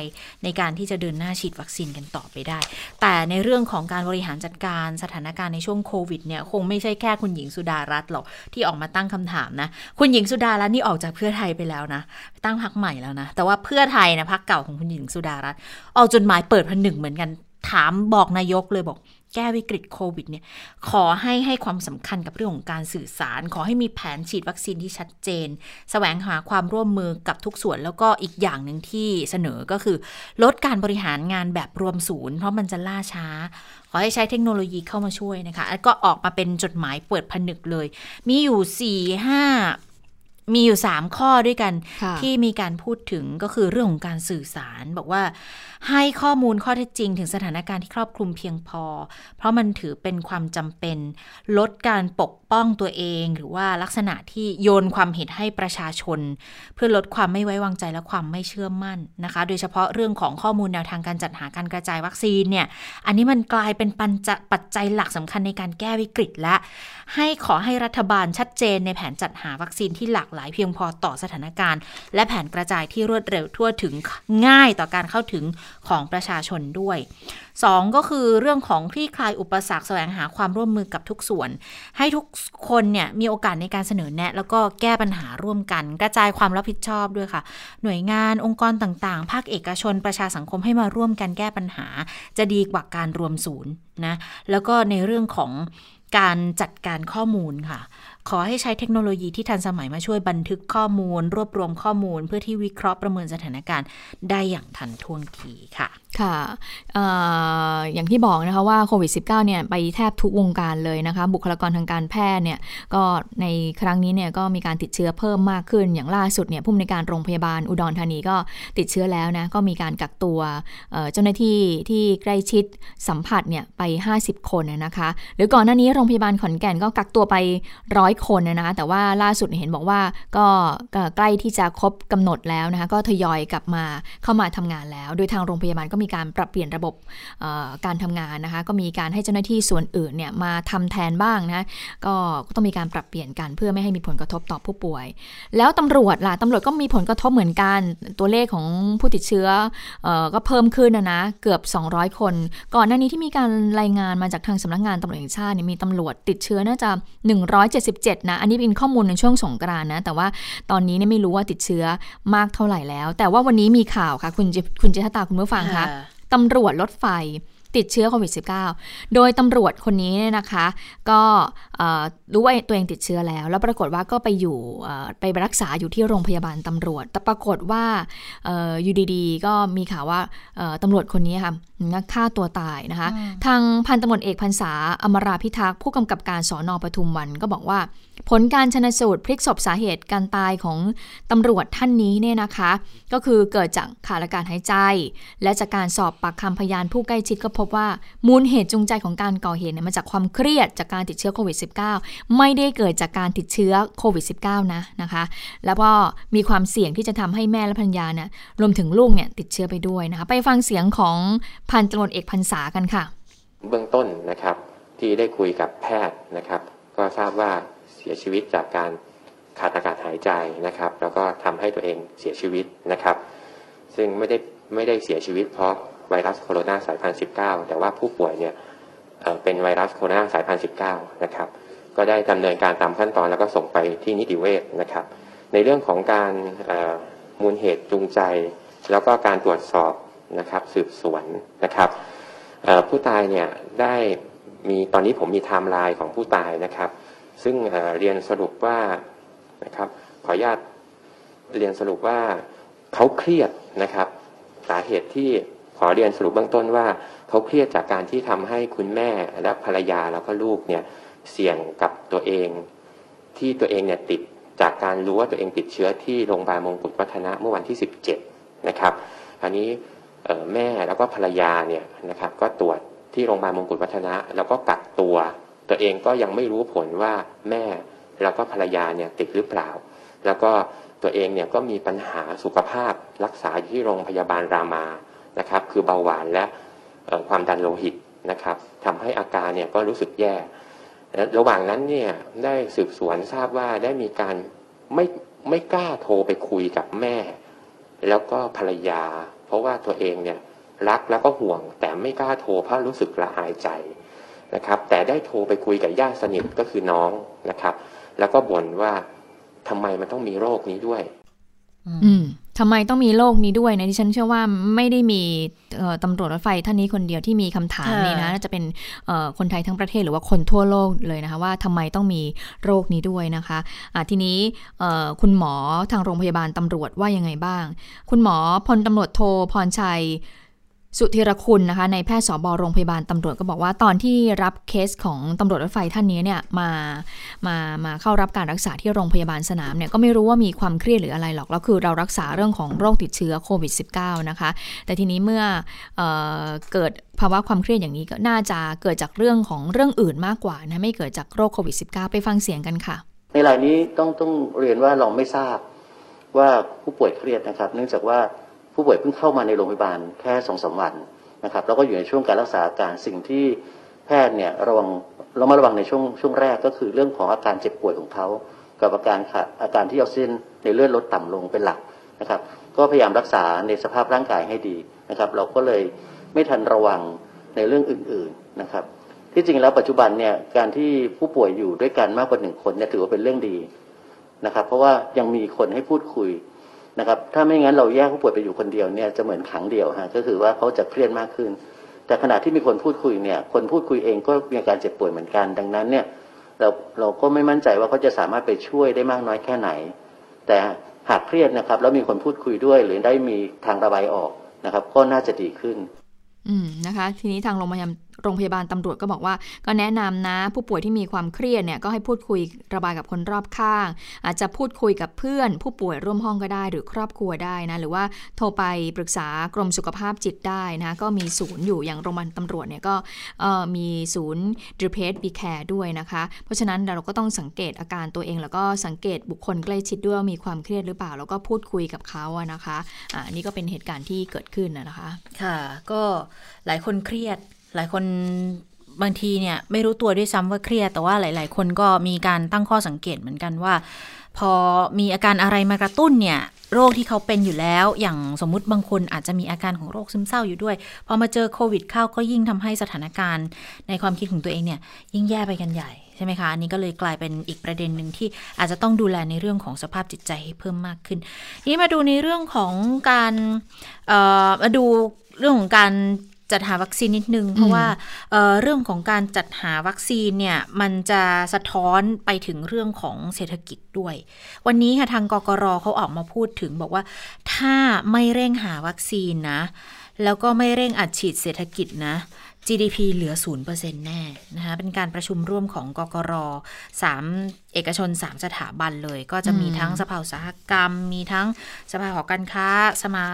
ในการที่จะเดินหน้าฉีดวัคซีนกันต่อไปได้ แต่ในเรื่องของการบริหารจัดการสถานการณ์ในช่วงโควิดเนี่ยคงไม่ใช่แค่คุณหญิงสุดารัตน์หรอกที่ออกมาตั้งคำถามนะ คุณหญิงสุดารัตน์นี่ออกจากเพื่อไทยไปแล้วนะ ตั้งพักใหม่แล้วนะ แต่ว่าเพื่อไทยนะพักเก่าของคุณหญิงสุดารัตน์ออกจดหมายเปิดผนึกเหมือนกัน ถามบอกนายกเลยบอก แก้วิกฤตโควิดเนี่ยขอให้ให้ความสำคัญกับเรื่องของการสื่อสาร ขอให้มีแผนฉีดวัคซีนที่ชัดเจนแสวงหาความร่วมมือกับทุกส่วน แล้วก็อีกอย่างหนึ่งที่เสนอก็คือ ลดการบริหารงานแบบรวมศูนย์เพราะมันจะล่าช้า ขอให้ใช้เทคโนโลยีเข้ามาช่วยนะคะแล้วก็ออกมาเป็นจดหมายเปิดผนึกเลย มีอยู่4ี่ห้า มีอยู่ 3 ข้อด้วยกันค่ะที่มีการพูดถึงก็คือเรื่องของการสื่อสาร บอกว่าให้ข้อมูลข้อเท็จจริง ถึงสถานการณ์ที่ครอบคลุมเพียงพอ เพราะมันถือเป็นความจำเป็น ลดการปกป้องตัวเอง หรือว่าลักษณะที่โยนความเห็นให้ประชาชน เพื่อลดความไม่ไว้วางใจและความไม่เชื่อมั่นนะคะ โดยเฉพาะเรื่องของข้อมูลแนวทางการจัดหาการกระจายวัคซีนเนี่ยอันนี้มันกลายเป็นปัญจะปัจจัยหลักสำคัญในการแก้วิกฤตและ ให้ขอให้รัฐบาลชัดเจนในแผนจัดหาวัคซีนที่หลากหลายเพียงพอต่อสถานการณ์ และแผนกระจายที่รวดเร็วทั่วถึงง่ายต่อการเข้าถึงของประชาชนด้วย 2 ก็คือเรื่องของคลี่คลายอุปสรรคแสวงหาความร่วมมือกับทุกส่วน ให้ทุกคนเนี่ยมีโอกาสในการเสนอแนะ แล้วก็แก้ปัญหาร่วมกัน กระจายความรับผิดชอบด้วยค่ะ หน่วยงานองค์กรต่างๆ ภาคเอกชนประชาสังคมให้มาร่วมกันแก้ปัญหา จะดีกว่าการรวมศูนย์นะแล้วก็ในเรื่องของการจัดการข้อมูลค่ะ ขอให้ใช้เทคโนโลยีที่ทันสมัยมาช่วยบันทึกข้อมูล รวบรวมข้อมูล เพื่อที่วิเคราะห์ประเมินสถานการณ์ได้อย่างทันท่วงทีค่ะ ค่ะออย่างที่บอกนะคะว่าโควิด -19 เนี่ยไปแทบทุกวงการเลยนะคะบุคลากรทางการแพทย์เนี่ยก็ในครั้งนี้เนี่ยก็มีการติดเชื้อเพิ่มมากขึ้น อย่างล่าสุดเนี่ยผู้อำนวยการโรงพยาบาลอุดรธานีก็ติดเชื้อแล้วนะก็มีการกักตัวเจ้าหน้าที่ที่ใกล้ชิดสัมผัสเนี่ยไป 50 คนนะนะคะหรือก่อนหน้านี้โรงพยาบาลขอนแก่นก็กักตัวไปร้อยคนนะนะคะแต่ว่าล่าสุดเห็นบอกว่าก็ก็ใกล้ที่จะครบกำหนดแล้วนะคะก็ทยอยกลับมาเข้ามาทำงานแล้ว โดยทางโรงพยาบาลก็มีการปรับเปลี่ยนระบบการทำงานนะคะ ก็มีการให้เจ้าหน้าที่ส่วนอื่นเนี่ยมาทำแทนบ้างนะก็ก็ต้องมีการปรับเปลี่ยนกันเพื่อไม่ให้มีผลกระทบต่อผู้ป่วย แล้วตำรวจล่ะตำรวจก็มีผลกระทบเหมือนกันตัวเลขของผู้ติดเชื้ออก็เพิ่มขึ้นนะนะเกือบ 200 คน ก่อนหน้านี้ที่มีการรายงานมาจากทางสำนักงานตำรวจแห่งชาติเนี่ยมีตำรวจติดเชื้อน่าจะ 177 นะ อันนี้เป็นข้อมูลในช่วงสงกรานต์นะ แต่ว่าตอนนี้เนี่ยไม่รู้ว่าติดเชื้อมากเท่าไหร่แล้ว แต่ว่าวันนี้มีข่าวค่ะ คุณเจคุณเจษตาคุณผู้ฟังคะ ตำรวจรถไฟติดเชื้อโควิด -19 โดยตำรวจคนนี้เนี่ยนะคะ ก็ รู้ว่าตัวเองติดเชื้อแล้ว แล้วปรากฏว่าก็ไปอยู่เอ่อไปรักษาอยู่ที่โรงพยาบาลตำรวจ แต่ปรากฏว่าเอ่ออยู่ดีๆ ก็มีข่าวว่าเอ่อตำรวจคนนี้ค่ะฆ่าตัวตายนะคะ ทางพันตำรวจเอกพันษาอมราพิทักษ์ผู้กำกับการสอนอปทุมวันก็บอกว่า ผลการชนสูตรพลิกศพสาเหตุการตายของตำรวจท่านนี้เนี่ยนะคะ ก็คือเกิดจากขาดอากาศหายใจ และจากการสอบปากคำพยานผู้ใกล้ชิดก็พบว่ามูลเหตุจูงใจของการก่อเหตุเนี่ยมาจากความเครียดจากการติดเชื้อโควิด -19 ไม่ได้เกิดจากการติดเชื้อโควิด -19 นะนะคะ แล้วก็มีความเสี่ยงที่จะทำให้แม่และภรรยาเนี่ยรวมถึงลูกเนี่ยติดเชื้อไปด้วยนะคะ ไปฟังเสียงของพันตำรวจเอกพันษากันค่ะ เบื้องต้นนะครับที่ได้คุยกับแพทย์นะครับ ก็ทราบว่าเสียชีวิตจากการขาดอากาศหายใจนะครับ แล้วก็ทำให้ตัวเองเสียชีวิตนะครับ ซึ่งไม่ได้ไม่ได้เสียชีวิตเพราะไวรัสโคโรนาสายพันธุ์19 แต่ว่าผู้ป่วยเนี่ยเเป็นไวรัสโคโรนาสายพันธุ์19 นะครับ ก็ได้ดำเนินการตามขั้นตอนแล้วก็ส่งไปที่นิติเวชนะครับ ในเรื่องของการมูลเหตุจูงใจ แล้วก็การตรวจสอบนะครับสืบสวนนะครับผู้ตายเนี่ยได้มีตอนนี้ผมมีไทม์ไลน์ของผู้ตายนะครับ ซึ่งเรียนสรุปว่านะครับขออนุญาตเรียนสรุปว่าเขาเครียดนะครับ สาเหตุที่ขอเรียนสรุปเบื้องต้นว่าเขาเครียดจากการที่ทำให้คุณแม่และภรรยาแล้วก็ลูกเนี่ย เสี่ยงกับตัวเอง ที่ตัวเองเนี่ยติดจากการรู้ว่าตัวเองติดเชื้อที่โรงพยาบาลมงกุฎวัฒนะเมื่อวันที่ 17 นะครับอันนี้แม่แล้วก็ภรรยาเนี่ยนะครับก็ตรวจที่โรงพยาบาลมงกุฎวัฒนะ แล้วก็กักตัว ตัวเองก็ยังไม่รู้ผลว่าแม่แล้วก็ภรรยาเนี่ยติดหรือเปล่า แล้วก็ตัวเองเนี่ยก็มีปัญหาสุขภาพรักษาอยู่ที่โรงพยาบาลรามานะครับคือเบาหวานและความดันโลหิตนะครับทำให้อาการเนี่ยก็รู้สึกแย่ ระหว่างนั้นเนี่ยได้สืบสวนทราบว่าได้มีการไม่ไม่กล้าโทรไปคุยกับแม่ แล้วก็ภรรยา เพราะว่าตัวเองเนี่ยรักแล้วก็ห่วง แต่ไม่กล้าโทรเพราะรู้สึกละอายใจนะครับ แต่ได้โทรไปคุยกับญาติสนิทก็คือน้องนะครับ แล้วก็บ่นว่าทำไมมันต้องมีโรคนี้ด้วย อืม ทำไมต้องมีโรคนี้ด้วยนะดิฉันเชื่อว่าไม่ได้มีเอ่อตำรวจรถไฟท่านนี้คนเดียวที่มีคำถามค่ะนี้นะน่าจะเป็นเอ่อคนไทยทั้งประเทศหรือว่าคนทั่วโลกเลยนะคะว่าทำไมต้องมีโรคนี้ด้วยนะคะอะทีนี้เอ่อคุณหมอทางโรงพยาบาลตำรวจว่ายังไงบ้าง คุณหมอพลตำรวจโทพรชัย สุธีรคุณนะคะในแพทย์สบโรงพยาบาลตำรวจก็บอกว่าตอนที่รับเคสของตำรวจรถไฟท่านนี้เนี่ยมามามาเข้ารับการรักษาที่โรงพยาบาลสนามเนี่ยก็ไม่รู้ว่ามีความเครียดหรืออะไรหรอกแล้วคือเรารักษาเรื่องของโรคติดเชื้อโควิด -19 นะคะ แต่ทีนี้เมื่อเออเกิดภาวะความเครียดอย่างนี้ก็น่าจะเกิดจากเรื่องของเรื่องอื่นมากกว่านะไม่เกิดจากโรคโควิด -19 ไปฟังเสียงกันค่ะ ในรายนี้ต้องต้องเรียนว่าเราไม่ทราบว่าผู้ป่วยเครียดนะครับ เนื่องจากว่า ผู้ป่วยเพิ่งเข้ามาในโรงพยาบาลแค่สองสาวันนะครับแล้วก็อยู่ในช่วงการรักษาอาการสิ่งที่แพทย์เนี่ยระวังเรามาระวังในช่วงช่วงแรกก็คือเรื่องของอาการเจ็บป่วยของเขากับอาการขาดอาการที่ออกซิเจนในเลือดลดต่ำลงเป็นหลักนะครับ ก็พยายามรักษาในสภาพร่างกายให้ดีนะครับ เราก็เลยไม่ทันระวังในเรื่องอื่นๆนะครับ ที่จริงแล้วปัจจุบันเนี่ยการที่ผู้ป่วยอยู่ด้วยกันมากกว่าหนึ่งคนเนี่ยถือว่าเป็นเรื่องดีนะครับ เพราะว่ายังมีคนให้พูดคุย นะครับ ถ้าไม่งั้นเราแยกผู้ป่วยไปอยู่คนเดียวเนี่ยจะเหมือนขังเดียวฮะก็คือว่าเขาจะเครียดมากขึ้น แต่ขณะที่มีคนพูดคุยเนี่ย คนพูดคุยเองก็มีอาการเจ็บป่วยเหมือนกัน ดังนั้นเนี่ยเราเราก็ไม่มั่นใจว่าเขาจะสามารถไปช่วยได้มากน้อยแค่ไหน แต่หากเครียดนะครับ แล้วมีคนพูดคุยด้วย หรือได้มีทางระบายออกนะครับ ก็น่าจะดีขึ้น อืมนะคะ ทีนี้ทางโรงพยาบาลโรงพยาบาลตำรวจก็บอกว่า ก็แนะนำนะ ผู้ป่วยที่มีความเครียดเนี่ยก็ให้พูดคุยระบายกับคนรอบข้าง อาจจะพูดคุยกับเพื่อน ผู้ป่วยร่วมห้องก็ได้ หรือครอบครัวได้นะ หรือว่าโทรไปปรึกษากรมสุขภาพจิตได้นะก็มีศูนย์อยู่อย่างโรงพยาบาลตำรวจเนี่ยก็มีศูนย์ดิเพสบีแคร์ด้วยนะคะ เพราะฉะนั้นเราก็ต้องสังเกตอาการตัวเอง แล้วก็สังเกตบุคคลใกล้ชิดด้วยมีความเครียดหรือเปล่า แล้วก็พูดคุยกับเขาอะนะคะอ่านี่ก็เป็นเหตุการณ์ที่เกิดขึ้นนะคะ ค่ะ ก็หลายคนเครียด หลายคนบางทีเนี่ยไม่รู้ตัวด้วยซ้ำว่าเครียด แต่ว่าหลาย ๆ คนก็มีการตั้งข้อสังเกตเหมือนกันว่า พอมีอาการอะไรมากระตุ้นเนี่ยโรคที่เขาเป็นอยู่แล้ว อย่างสมมุติบางคนอาจจะมีอาการของโรคซึมเศร้าอยู่ด้วย พอมาเจอโควิดเข้าก็ยิ่งทำให้สถานการณ์ในความคิดของตัวเองเนี่ยยิ่งแย่ไปกันใหญ่ใช่ไหมคะ อันนี้ก็เลยกลายเป็นอีกประเด็นหนึ่งที่อาจจะต้องดูแลในเรื่องของสภาพจิตใจให้เพิ่มมากขึ้น นี้มาดูในเรื่องของการมาดูเรื่องของการ จัดหาวัคซีนนิดนึง เพราะว่าเเรื่องของการจัดหาวัคซีนเนี่ยมันจะสะท้อนไปถึงเรื่องของเศรษฐกิจด้วย วันนี้ค่ะทางกกรเขาออกมาพูดถึงบอกว่าถ้าไม่เร่งหาวัคซีนนะ แล้วก็ไม่เร่งอัดฉีดเศรษฐกิจนะ GDP เหลือ 0%แน่นะคะเป็นการประชุมร่วมของกกร3 เอกชน 3 สถาบันเลย ก็จะมีทั้งสภาอุตสาหกรรม มีทั้งสภาหอการค้าสมา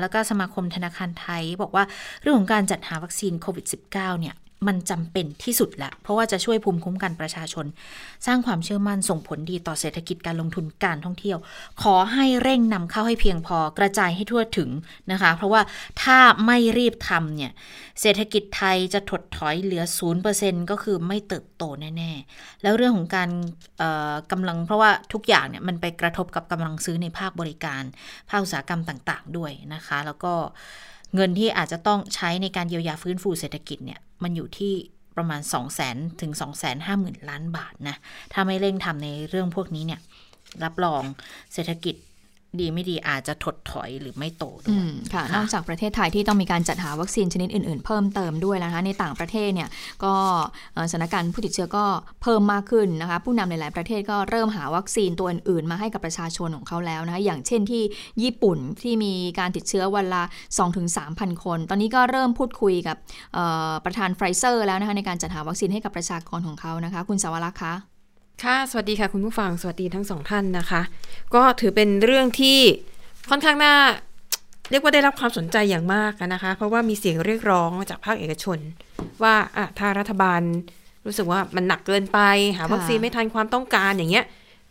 แล้วก็สมาคมธนาคารไทย บอกว่าเรื่องของการจัดหาวัคซีนโควิด -19 เนี่ย มันจำเป็นที่สุดแหละ เพราะว่าจะช่วยภูมิคุ้มกันประชาชน สร้างความเชื่อมั่นส่งผลดีต่อเศรษฐกิจการลงทุนการท่องเที่ยว ขอให้เร่งนำเข้าให้เพียงพอกระจายให้ทั่วถึงนะคะ เพราะว่าถ้าไม่รีบทำเนี่ยเศรษฐกิจไทยจะถดถอยเหลือ 0%ก็คือไม่เติบโตแน่ ๆ แล้วเรื่องของการกำลังเพราะว่าทุกอย่างเนี่ยมันไปกระทบกับกำลังซื้อในภาคบริการ ภาคอุตสาหกรรมต่าง ๆ ด้วยนะคะ แล้วก็ เงินที่อาจจะต้องใช้ในการเยียวยาฟื้นฟูเศรษฐกิจเนี่ยมันอยู่ที่ประมาณ 2 0 0 0 0 0 ถึง 2 5 0 0 0 0 ล้านบาทนะ ถ้าไม่เร่งทำในเรื่องพวกนี้เนี่ย รับรองเศรษฐกิจ ดีไม่ดีอาจจะถดถอยหรือไม่โตด้วยค่ะ นอกจากประเทศไทยที่ต้องมีการจัดหาวัคซีนชนิดอื่น ๆ เพิ่มเติมด้วยนะคะ ในต่างประเทศเนี่ยก็สถานการณ์ผู้ติดเชื้อก็เพิ่มมากขึ้นนะคะ ผู้นำหลาย ๆ ประเทศก็เริ่มหาวัคซีนตัวอื่น ๆ มาให้กับประชาชนของเขาแล้วนะคะ อย่างเช่นที่ญี่ปุ่นที่มีการติดเชื้อวันละ 2-3,000 คน ตอนนี้ก็เริ่มพูดคุยกับประธานไฟเซอร์แล้วนะคะในการจัดหาวัคซีนให้กับประชากรของเขานะคะ คุณสาวรักษ์คะ ค่ะ สวัสดีค่ะคุณผู้ฟัง สวัสดีทั้งสองท่านนะคะ ก็ถือเป็นเรื่องที่ค่อนข้างน่าเรียกว่าได้รับความสนใจอย่างมากนะคะ เพราะว่ามีเสียงเรียกร้องจากภาคเอกชน ว่าอะถ้ารัฐบาลรู้สึกว่ามันหนักเกินไป หาวัคซีนไม่ทันความต้องการอย่างเงี้ย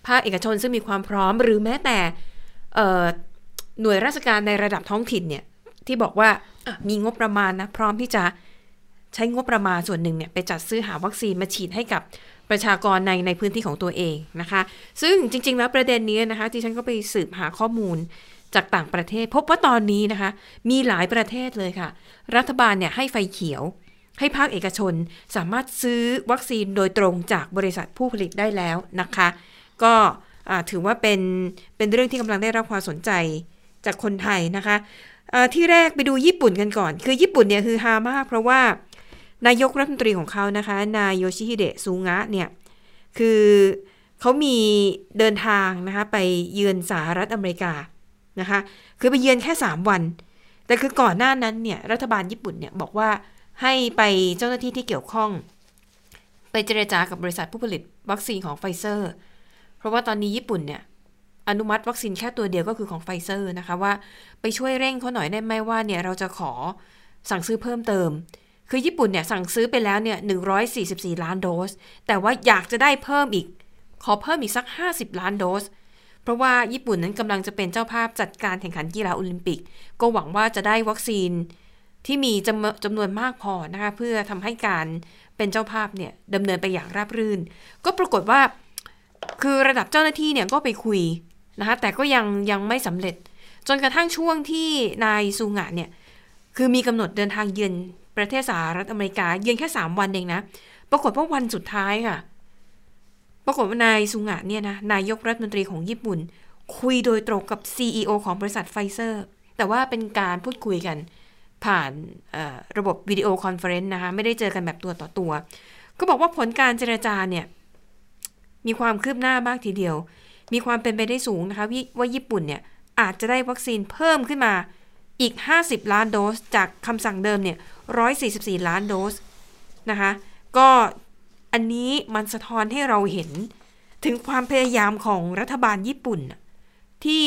ภาคเอกชนซึ่งมีความพร้อมหรือแม้แต่หน่วยราชการในระดับท้องถิ่นเนี่ยที่บอกว่ามีงบประมาณนะพร้อมที่จะใช้งบประมาณส่วนหนึ่งเนี่ยไปจัดซื้อหาวัคซีนมาฉีดให้กับ ประชากรในในพื้นที่ของตัวเองนะคะ ซึ่งจริง ๆ แล้วประเด็นนี้นะคะที่ฉันก็ไปสืบหาข้อมูลจากต่างประเทศ พบว่าตอนนี้นะคะ มีหลายประเทศเลยค่ะ รัฐบาลเนี่ยให้ไฟเขียว ให้ภาคเอกชนสามารถซื้อวัคซีนโดยตรงจากบริษัทผู้ผลิตได้แล้วนะคะ ก็ถือว่าเป็นเป็นเรื่องที่กำลังได้รับความสนใจจากคนไทยนะคะที่แรกไปดูญี่ปุ่นกันก่อน คือญี่ปุ่นเนี่ยคือฮามากเพราะว่า นายกรัฐมนตรีของเขานะคะ นายโยชิฮิเดะซูงะเนี่ย คือเขามีเดินทางนะคะ ไปเยือนสหรัฐอเมริกานะคะ คือไปเยือนแค่ 3 วัน แต่คือก่อนหน้านั้นเนี่ย รัฐบาลญี่ปุ่นเนี่ยบอกว่าให้ไปเจ้าหน้าที่ที่เกี่ยวข้อง ไปเจรจากับบริษัทผู้ผลิตวัคซีนของไฟเซอร์ เพราะว่าตอนนี้ญี่ปุ่นเนี่ยอนุมัติวัคซีนแค่ตัวเดียวก็คือของไฟเซอร์นะคะว่าไปช่วยเร่งเขาหน่อยได้ไหมว่าเนี่ยเราจะขอสั่งซื้อเพิ่มเติม คือญี่ปุ่นเนี่ยสั่งซื้อไปแล้วเนี่ย144 ล้านโดส แต่ว่าอยากจะได้เพิ่มอีก ขอเพิ่มอีกสัก 50 ล้านโดส เพราะว่าญี่ปุ่นนั้นกำลังจะเป็นเจ้าภาพจัดการแข่งขันกีฬาโอลิมปิก ก็หวังว่าจะได้วัคซีนที่มีจำจำนวนมากพอนะคะเพื่อทำให้การเป็นเจ้าภาพเนี่ยดำเนินไปอย่างราบรื่น ก็ปรากฏว่าคือระดับเจ้าหน้าที่เนี่ยก็ไปคุยนะคะแต่ก็ยังยังไม่สำเร็จ จนกระทั่งช่วงที่นายซูงะเนี่ยคือมีกำหนดเดินทางเยือน ประเทศสหรัฐอเมริกา เยือนแค่3วันเองนะ ปรากฏว่าวันสุดท้ายค่ะ ปรากฏว่านายซูงะเนี่ยนะนายกรัฐมนตรีของญี่ปุ่น คุยโดยตรงกับ CEO ของบริษัทไฟเซอร์ แต่ว่าเป็นการพูดคุยกัน ผ่านระบบวิดีโอคอนเฟอเรนซ์นะคะไม่ได้เจอกันแบบตัวต่อตัว ก็บอกว่าผลการเจรจาเนี่ยมีความคืบหน้ามากทีเดียว มีความเป็นไปได้สูงนะคะว่าญี่ปุ่นเนี่ยอาจจะได้วัคซีนเพิ่มขึ้นมาอีก 50 ล้านโดส จากคำสั่งเดิมเนี่ย 144 ล้านโดสนะคะก็อันนี้มันสะท้อนให้เราเห็นถึงความพยายามของรัฐบาลญี่ปุ่น ที่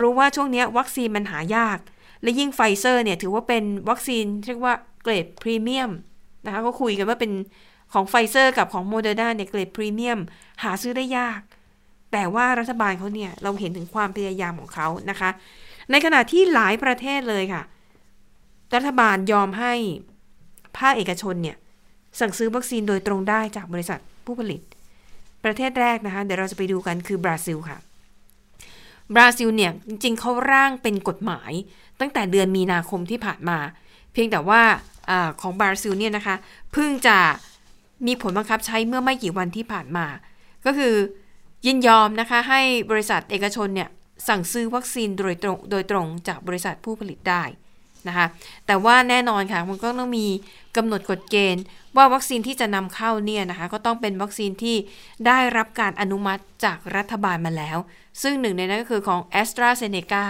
รู้ว่าช่วงนี้วัคซีนมันหายาก และยิ่งไฟเซอร์เนี่ยถือว่าเป็นวัคซีนเรียกว่าเกรดพรีเมียมนะคะก็คุยกันว่าเป็นของไฟเซอร์กับของโมเดอร์นาเนี่ยเกรดพรีเมียมหาซื้อได้ยาก แต่ว่ารัฐบาลเขาเนี่ยเราเห็นถึงความพยายามของเขานะคะ ในขณะที่หลายประเทศเลยค่ะ รัฐบาลยอมให้ภาคเอกชนเนี่ยสั่งซื้อวัคซีนโดยตรงได้จากบริษัทผู้ผลิต ประเทศแรกนะคะ เดี๋ยวเราจะไปดูกันคือบราซิลค่ะ บราซิลเนี่ยจริงๆเขาร่างเป็นกฎหมาย ตั้งแต่เดือนมีนาคมที่ผ่านมา เพียงแต่ว่าอของบราซิลเนี่ยนะคะเพิ่งจะมีผลบังคับใช้เมื่อไม่กี่วันที่ผ่านมา ก็คือยินยอมนะคะให้บริษัทเอกชนเนี่ยสั่งซื้อวัคซีนโดยตรงโดยตรงจากบริษัทผู้ผลิตได้ นะคะแต่ว่าแน่นอนค่ะมันก็ต้องมีกำหนดกฎเกณฑ์ ว่าวัคซีนที่จะนำเข้าเนี่ยนะคะก็ต้องเป็นวัคซีนที่ได้รับการอนุมัติจากรัฐบาลมาแล้ว ซึ่งหนึ่งในนั้นก็คือของ a s t r a z เซ e c a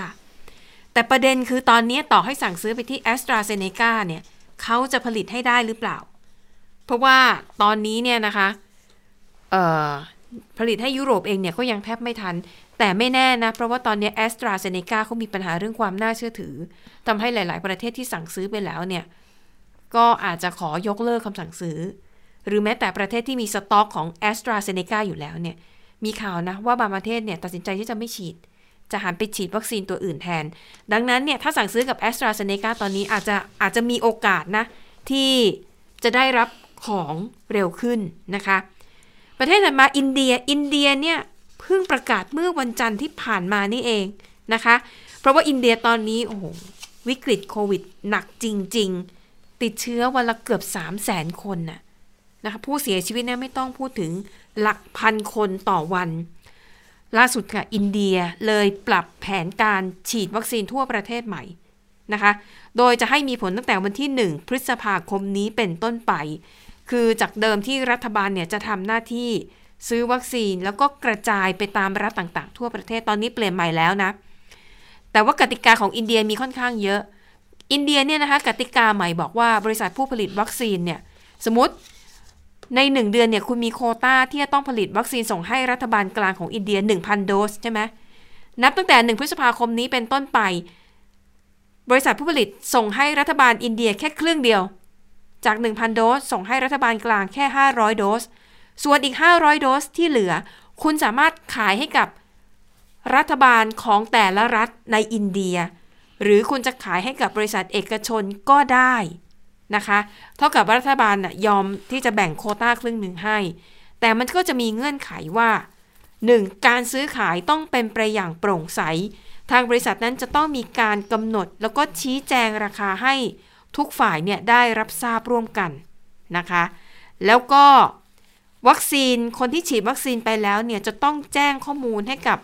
แต่ประเด็นคือตอนนี้ต่อให้สั่งซื้อไปที่ a s t r a z เซ e c a เนี่ยเขาจะผลิตให้ได้หรือเปล่า เพราะว่าตอนนี้เนี่ยนะคะ ผลิตให้ยุโรปเองเนี่ยก็ยังแทบไม่ทัน แต่ไม่แน่นะ เพราะว่าตอนนี้แอสตราเซเนกาเขามีปัญหาเรื่องความน่าเชื่อถือทำให้หลาย ๆ ประเทศที่สั่งซื้อไปแล้วเนี่ย ก็อาจจะขอยกเลิกคำสั่งซื้อ หรือแม้แต่ประเทศที่มีสต็อกของแอสตราเซเนกาอยู่แล้วเนี่ย มีข่าวนะว่าบางประเทศเนี่ยตัดสินใจที่จะไม่ฉีด จะหันไปฉีดวัคซีนตัวอื่นแทน ดังนั้นเนี่ยถ้าสั่งซื้อกับแอสตราเซเนกาตอนนี้อาจจะอาจจะมีโอกาสนะที่จะได้รับของเร็วขึ้นนะคะ ประเทศถัดมาอินเดีย อินเดียเนี่ยเพิ่งประกาศเมื่อวันจันทร์ที่ผ่านมานี่เองนะคะ เพราะว่าอินเดียตอนนี้โอ้โหวิกฤตโควิดหนักจริง ๆ ติดเชื้อวันละเกือบ 3 0 0แสนคนน่ะนะคะผู้เสียชีวิตเนี่ยไม่ต้องพูดถึงหลักพันคนต่อวัน ล่าสุดค่ะอินเดียเลยปรับแผนการฉีดวัคซีนทั่วประเทศใหม่นะคะ โดยจะให้มีผลตั้งแต่วันที่ 1 พฤษภาคมนี้เป็นต้นไป คือจากเดิมที่รัฐบาลเนี่ยจะทำหน้าที่ซื้อวัคซีนแล้วก็กระจายไปตามรัฐต่างๆ ทั่วประเทศตอนนี้เปลี่ยนใหม่แล้วนะ แต่ว่ากติกาของอินเดียมีค่อนข้างเยอะ อินเดียเนี่ยนะคะกติกาใหม่บอกว่าบริษัทผู้ผลิตวัคซีนเนี่ยสมมติใน 1 เดือนเนี่ยคุณมีโคต้าที่จะต้องผลิตวัคซีนส่งให้รัฐบาลกลางของอินเดีย 1,000 โดสใช่ไหมนับตั้งแต่ 1 พฤษภาคมนี้เป็นต้นไป บริษัทผู้ผลิตส่งให้รัฐบาลอินเดียแค่ครึ่งเดียว จาก 1,000 โดส ส่งให้รัฐบาลกลางแค่ 500 โดส ส่วนอีก 500 โดสที่เหลือ คุณสามารถขายให้กับรัฐบาลของแต่ละรัฐในอินเดีย หรือคุณจะขายให้กับบริษัทเอกชนก็ได้นะคะ เท่ากับรัฐบาลนะยอมที่จะแบ่งโคต้าครึ่งหนึ่งให้ แต่มันก็จะมีเงื่อนไขว่า 1. การซื้อขายต้องเป็นไปอย่างโปร่งใส ทางบริษัทนั้นจะต้องมีการกำหนดแล้วก็ชี้แจงราคาให้ ทุกฝ่ายเนี่ยได้รับทราบร่วมกันนะคะ แล้วก็วัคซีนคนที่ฉีดวัคซีนไปแล้วเนี่ยจะต้องแจ้งข้อมูลให้กับ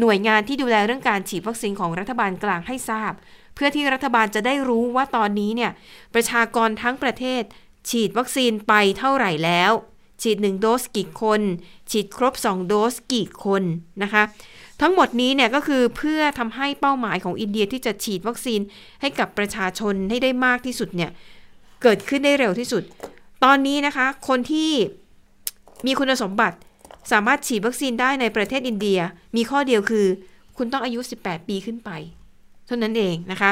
หน่วยงานที่ดูแลเรื่องการฉีดวัคซีนของรัฐบาลกลางให้ทราบ เพื่อที่รัฐบาลจะได้รู้ว่าตอนนี้เนี่ยประชากรทั้งประเทศ ฉีดวัคซีนไปเท่าไหร่แล้ว ฉีด 1 โดสกี่คน ฉีดครบ 2 โดสกี่คนนะคะ ทั้งหมดนี้เนี่ยก็คือเพื่อทำให้เป้าหมายของอินเดียที่จะฉีดวัคซีนให้กับประชาชนให้ได้มากที่สุดเนี่ยเกิดขึ้นได้เร็วที่สุด ตอนนี้นะคะ คนที่มีคุณสมบัติสามารถฉีดวัคซีนได้ในประเทศอินเดีย มีข้อเดียวคือ คุณต้องอายุ 18 ปีขึ้นไป เท่านั้นเองนะคะ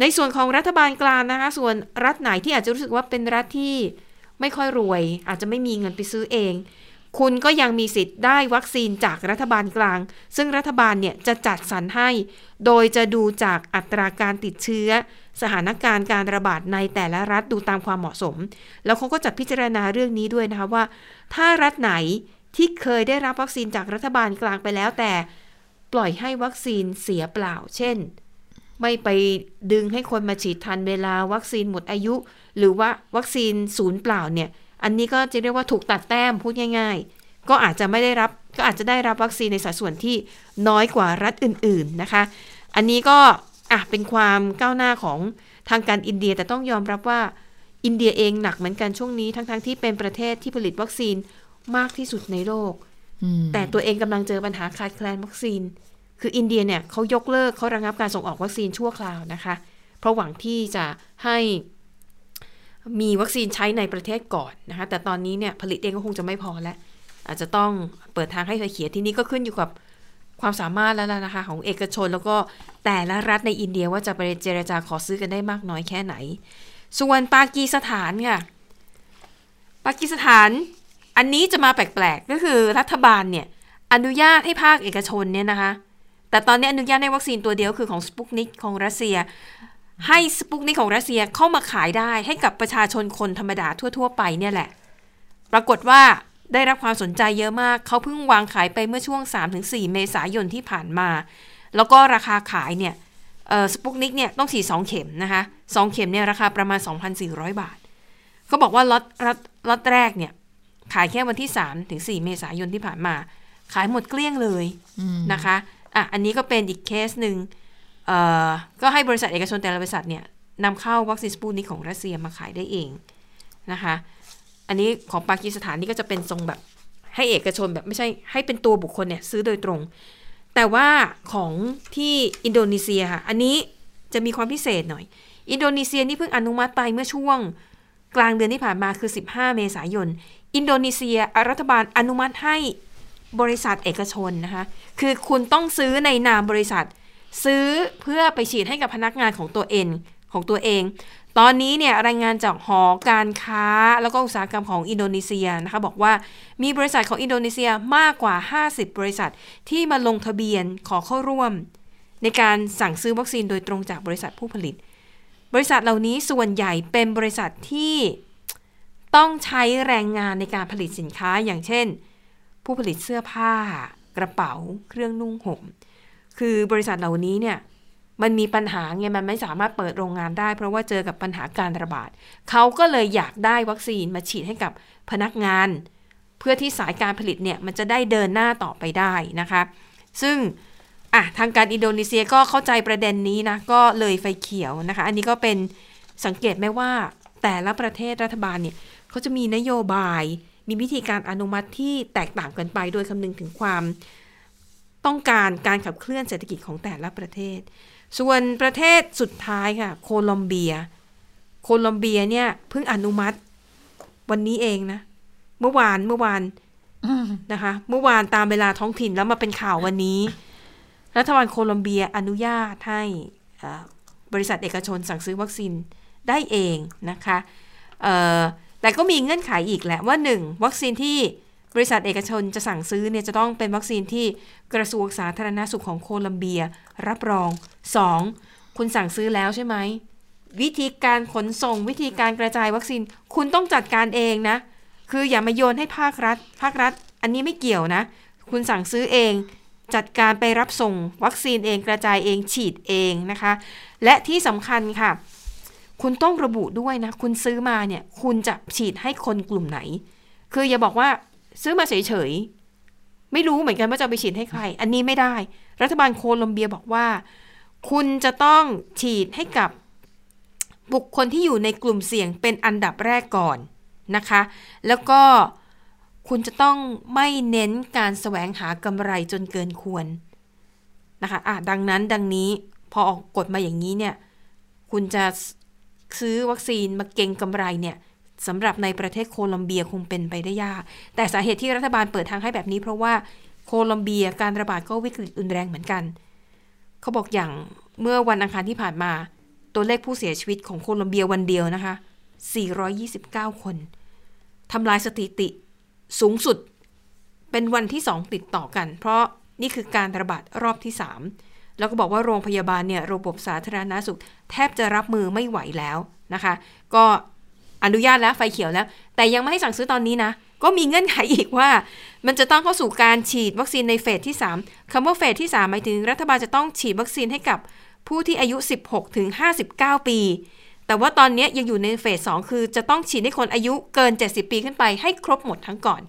ในส่วนของรัฐบาลกลางนะคะ ส่วนรัฐไหนที่อาจจะรู้สึกว่าเป็นรัฐที่ไม่ค่อยรวย อาจจะไม่มีเงินไปซื้อเอง คุณก็ยังมีสิทธิ์ได้วัคซีนจากรัฐบาลกลาง ซึ่งรัฐบาลเนี่ยจะจัดสรรให้ โดยจะดูจากอัตราการติดเชื้อ สถานการณ์การระบาดในแต่ละรัฐดูตามความเหมาะสม แล้วเขาก็จะพิจารณาเรื่องนี้ด้วยนะคะว่า ถ้ารัฐไหนที่เคยได้รับวัคซีนจากรัฐบาลกลางไปแล้วแต่ปล่อยให้วัคซีนเสียเปล่า เช่น ไม่ไปดึงให้คนมาฉีดทันเวลาวัคซีนหมดอายุ หรือว่าวัคซีนศูนย์เปล่าเนี่ย อันนี้ก็จะเรียกว่าถูกตัดแต้มพูดง่าย ๆ ก็อาจจะไม่ได้รับก็อาจจะได้รับวัคซีนในสัดส่วนที่น้อยกว่ารัฐอื่น ๆนะคะ อันนี้ก็อะเป็นความก้าวหน้าของทางการอินเดียแต่ต้องยอมรับว่าอินเดียเองหนักเหมือนกันช่วงนี้ทั้งๆทที่เป็นประเทศที่ผลิตวัคซีนมากที่สุดในโลกอืมแต่ตัวเองกำลังเจอปัญหาขาดแคลนวัคซีน คืออินเดียเนี่ยเขายกเลิกเขาระงับการส่งออกวัคซีนชั่วคราวนะคะ เพราะหวังที่จะให้ มีวัคซีนใช้ในประเทศก่อนนะคะแต่ตอนนี้เนี่ยผลิตเองก็คงจะไม่พอแล้วอาจจะต้องเปิดทางให้ไฟเขียวที่นี้ก็ขึ้นอยู่กับความสามารถแล้วล่ะนะคะ ของเอกชนแล้วก็แต่ละรัฐในอินเดียว่าจะไปเจรจาขอซื้อกันได้มากน้อยแค่ไหน ส่วนปากีสถานค่ะ ปากีสถานอันนี้จะมาแปลกๆ ก็คือรัฐบาลเนี่ย อนุญาตให้ภาคเอกชนเนี่ยนะคะ แต่ตอนนี้อนุญาตให้วัคซีนตัวเดียวคือของสปุกนิกของรัสเซีย ให้สปุกนิกของรัสเซียเข้ามาขายได้ให้กับประชาชนคนธรรมดาทั่ว ๆ ไปเนี่ยแหละ ปรากฏว่าได้รับความสนใจเยอะมาก เขาเพิ่งวางขายไปเมื่อช่วง 3-4 เมษายนที่ผ่านมา แล้วก็ราคาขายเนี่ยสปุกนิกเนี่ยต้องฉีด2เข็มนะคะ2เข็มเนี่ยราคาประมาณ 2,400 บาท เขาบอกว่าล็อตล็อตแรกเนี่ยขายแค่วันที่3ถึง4เมษายนที่ผ่านมา ขายหมดเกลี้ยงเลยนะคะอะอันนี้ก็เป็นอีกเคสหนึ่ง ก็ให้บริษัทเอกชนแต่ละบริษัทเนี่ยนำเข้าวัคซีนสปูนิกของรัสเซียมาขายได้เองนะคะ อันนี้ของปากีสถานนี่ก็จะเป็นทรงแบบให้เอกชนแบบไม่ใช่ให้เป็นตัวบุคคลเนี่ยซื้อโดยตรง แต่ว่าของที่อินโดนีเซียค่ะ อันนี้จะมีความพิเศษหน่อย อินโดนีเซียนี่เพิ่งอนุมัติไปเมื่อช่วงกลางเดือนที่ผ่านมาคือ 15 เมษายน อินโดนีเซียรัฐบาลอนุมัติให้บริษัทเอกชนนะคะ คือคุณต้องซื้อในนามบริษัท ซื้อเพื่อไปฉีดให้กับพนักงานของตัวเองของตัวเอง ตอนนี้เนี่ยรายงานจากหอการค้าแล้วก็อุตสาหกรรมของอินโดนีเซียนะคะบอกว่ามีบริษัทของอินโดนีเซียมากกว่า 50 บริษัทที่มาลงทะเบียนขอเข้าร่วม ในการสั่งซื้อวัคซีนโดยตรงจากบริษัทผู้ผลิต บริษัทเหล่านี้ส่วนใหญ่เป็นบริษัทที่ต้องใช้แรงงานในการผลิตสินค้าอย่างเช่น ผู้ผลิตเสื้อผ้ากระเป๋า เครื่องนุ่งห่ม คือบริษัทเหล่านี้เนี่ยมันมีปัญหาไงมันไม่สามารถเปิดโรงงานได้ เพราะว่าเจอกับปัญหาการระบาดเขาก็เลยอยากได้วัคซีนมาฉีดให้กับพนักงาน เพื่อที่สายการผลิตเนี่ยมันจะได้เดินหน้าต่อไปได้นะคะ ซึ่งอะทางการอินโดนีเซียก็เข้าใจประเด็นนี้นะก็เลยไฟเขียวนะคะ อันนี้ก็เป็นสังเกตไหมว่าแต่ละประเทศรัฐบาลเนี่ยเขาจะมีนโยบาย มีวิธีการอนุมัติที่แตกต่างกันไป โดยคำนึงถึงความ ต้องการการขับเคลื่อนเศรษฐกิจของแต่ละประเทศ ส่วนประเทศสุดท้ายค่ะ โคลอมเบีย โคลอมเบียเนี่ยเพิ่งอนุมัติวันนี้เองนะ เมื่อวานเมื่อวานนะคะ เมื่อวานตามเวลาท้องถิ่นแล้วมาเป็นข่าววันนี้ รัฐบาลโคลอมเบียอนุญาตให้อ่าบริษัทเอกชนสั่งซื้อวัคซีนได้เองนะคะเอ่อแต่ก็มีเงื่อนไขอีกแหละว่า 1. วัคซีนที่ บริษัทเอกชนจะสั่งซื้อเนี่ยจะต้องเป็นวัคซีนที่กระทรวงสาธารณสุขของโคลัมเบีย รับรอง 2. คุณสั่งซื้อแล้วใช่ไหม วิธีการขนส่งวิธีการกระจายวัคซีน คุณต้องจัดการเองนะ คืออย่ามาโยนให้ภาครัฐ ภาครัฐ อันนี้ไม่เกี่ยวนะ คุณสั่งซื้อเองจัดการไปรับส่งวัคซีนเองกระจายเองฉีดเองนะคะ และที่สำคัญค่ะ คุณต้องระบุด้วยนะ คุณซื้อมาเนี่ย คุณจะฉีดให้คนกลุ่มไหน คืออย่าบอกว่า ซื้อมาเฉยๆ ไม่รู้เหมือนกันว่าจะไปฉีดให้ใคร อันนี้ไม่ได้ รัฐบาลโคลอมเบียบอกว่า คุณจะต้องฉีดให้กับบุคคลที่อยู่ในกลุ่มเสี่ยงเป็นอันดับแรกก่อนนะคะ แล้วก็คุณจะต้องไม่เน้นการแสวงหากำไรจนเกินควรนะคะอะดังนั้นดังนี้พอออกกฎมาอย่างนี้เนี่ย คุณจะซื้อวัคซีนมาเก็งกำไรเนี่ย สำหรับในประเทศโคลอมเบียคงเป็นไปได้ยาก แต่สาเหตุที่รัฐบาลเปิดทางให้แบบนี้ เพราะว่าโคลอมเบียการระบาดก็วิกฤตรุนแรงเหมือนกัน เขาบอกอย่างเมื่อวันอังคารที่ผ่านมา ตัวเลขผู้เสียชีวิตของโคลอมเบียวันเดียวนะคะ 429 คนทำลายสถิติสูงสุด เป็นวันที่ 2 ติดต่อกัน เพราะนี่คือการระบาดรอบที่ 3 แล้วก็บอกว่าโรงพยาบาลเนี่ยระบบสาธารณาสุข แทบจะรับมือไม่ไหวแล้วนะคะ ก็ อนุญาตแล้วไฟเขียวแล้ว แต่ยังไม่ให้สั่งซื้อตอนนี้นะ ก็มีเงื่อนไขอีกว่า มันจะต้องเข้าสู่การฉีดวัคซีนในเฟสที่ 3คำว่าเฟสที่ 3 หมายถึงรัฐบาลจะต้องฉีดวัคซีนให้กับผู้ที่อายุ 16ถึง59 ปี แต่ว่าตอนนี้ยังอยู่ในเฟส2คือจะต้องฉีดให้คนอายุเกิน 70 ปีขึ้นไปให้ครบหมดทั้งก่อน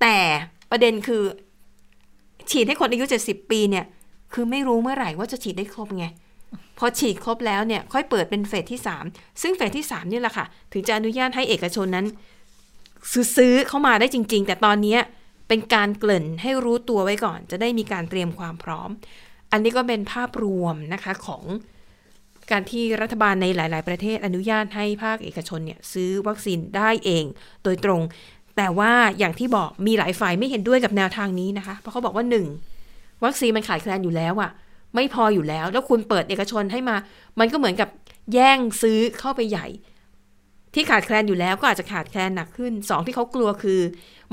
แต่ประเด็นคือ ฉีดให้คนอายุ 70 ปีเนี่ย คือไม่รู้เมื่อไหร่ว่าจะฉีดได้ครบไง พอฉีดครบแล้วเนี่ยค่อยเปิดเป็นเฟสที่ 3 ซึ่งเฟสที่ 3 นี่แหละค่ะ ถึงจะอนุญาตให้เอกชนนั้น ซื้อเข้ามาได้จริง ๆ แต่ตอนนี้เป็นการเกริ่นให้รู้ตัวไว้ก่อน จะได้มีการเตรียมความพร้อม อันนี้ก็เป็นภาพรวมนะคะของการที่รัฐบาลในหลาย ๆ ประเทศอนุญาตให้ภาคเอกชนเนี่ยซื้อวัคซีนได้เอง โดยตรง แต่ว่าอย่างที่บอกมีหลายฝ่ายไม่เห็นด้วยกับแนวทางนี้นะคะ เพราะเขาบอกว่าหนึ่งวัคซีนมันขาดแคลนอยู่แล้วอะ ไม่พออยู่แล้ว แล้วคุณเปิดเอกชนให้มา มันก็เหมือนกับแย่งซื้อเข้าไปใหญ่ ที่ขาดแคลนอยู่แล้วก็อาจจะขาดแคลนหนักขึ้นสองที่เขากลัวคือ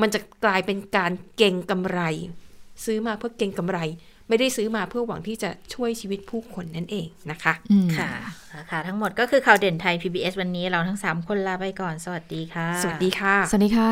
มันจะกลายเป็นการเก่งกำไร ซื้อมาเพื่อเก่งกำไร ไม่ได้ซื้อมาเพื่อหวังที่จะช่วยชีวิตผู้คนนั่นเองนะคะอืมค่ะค่ะ ทั้งหมดก็คือข่าวเด่นไทย PBS วันนี้เราทั้ง 3 คนลาไปก่อน สวัสดีค่ะ สวัสดีค่ะ สวัสดีค่ะ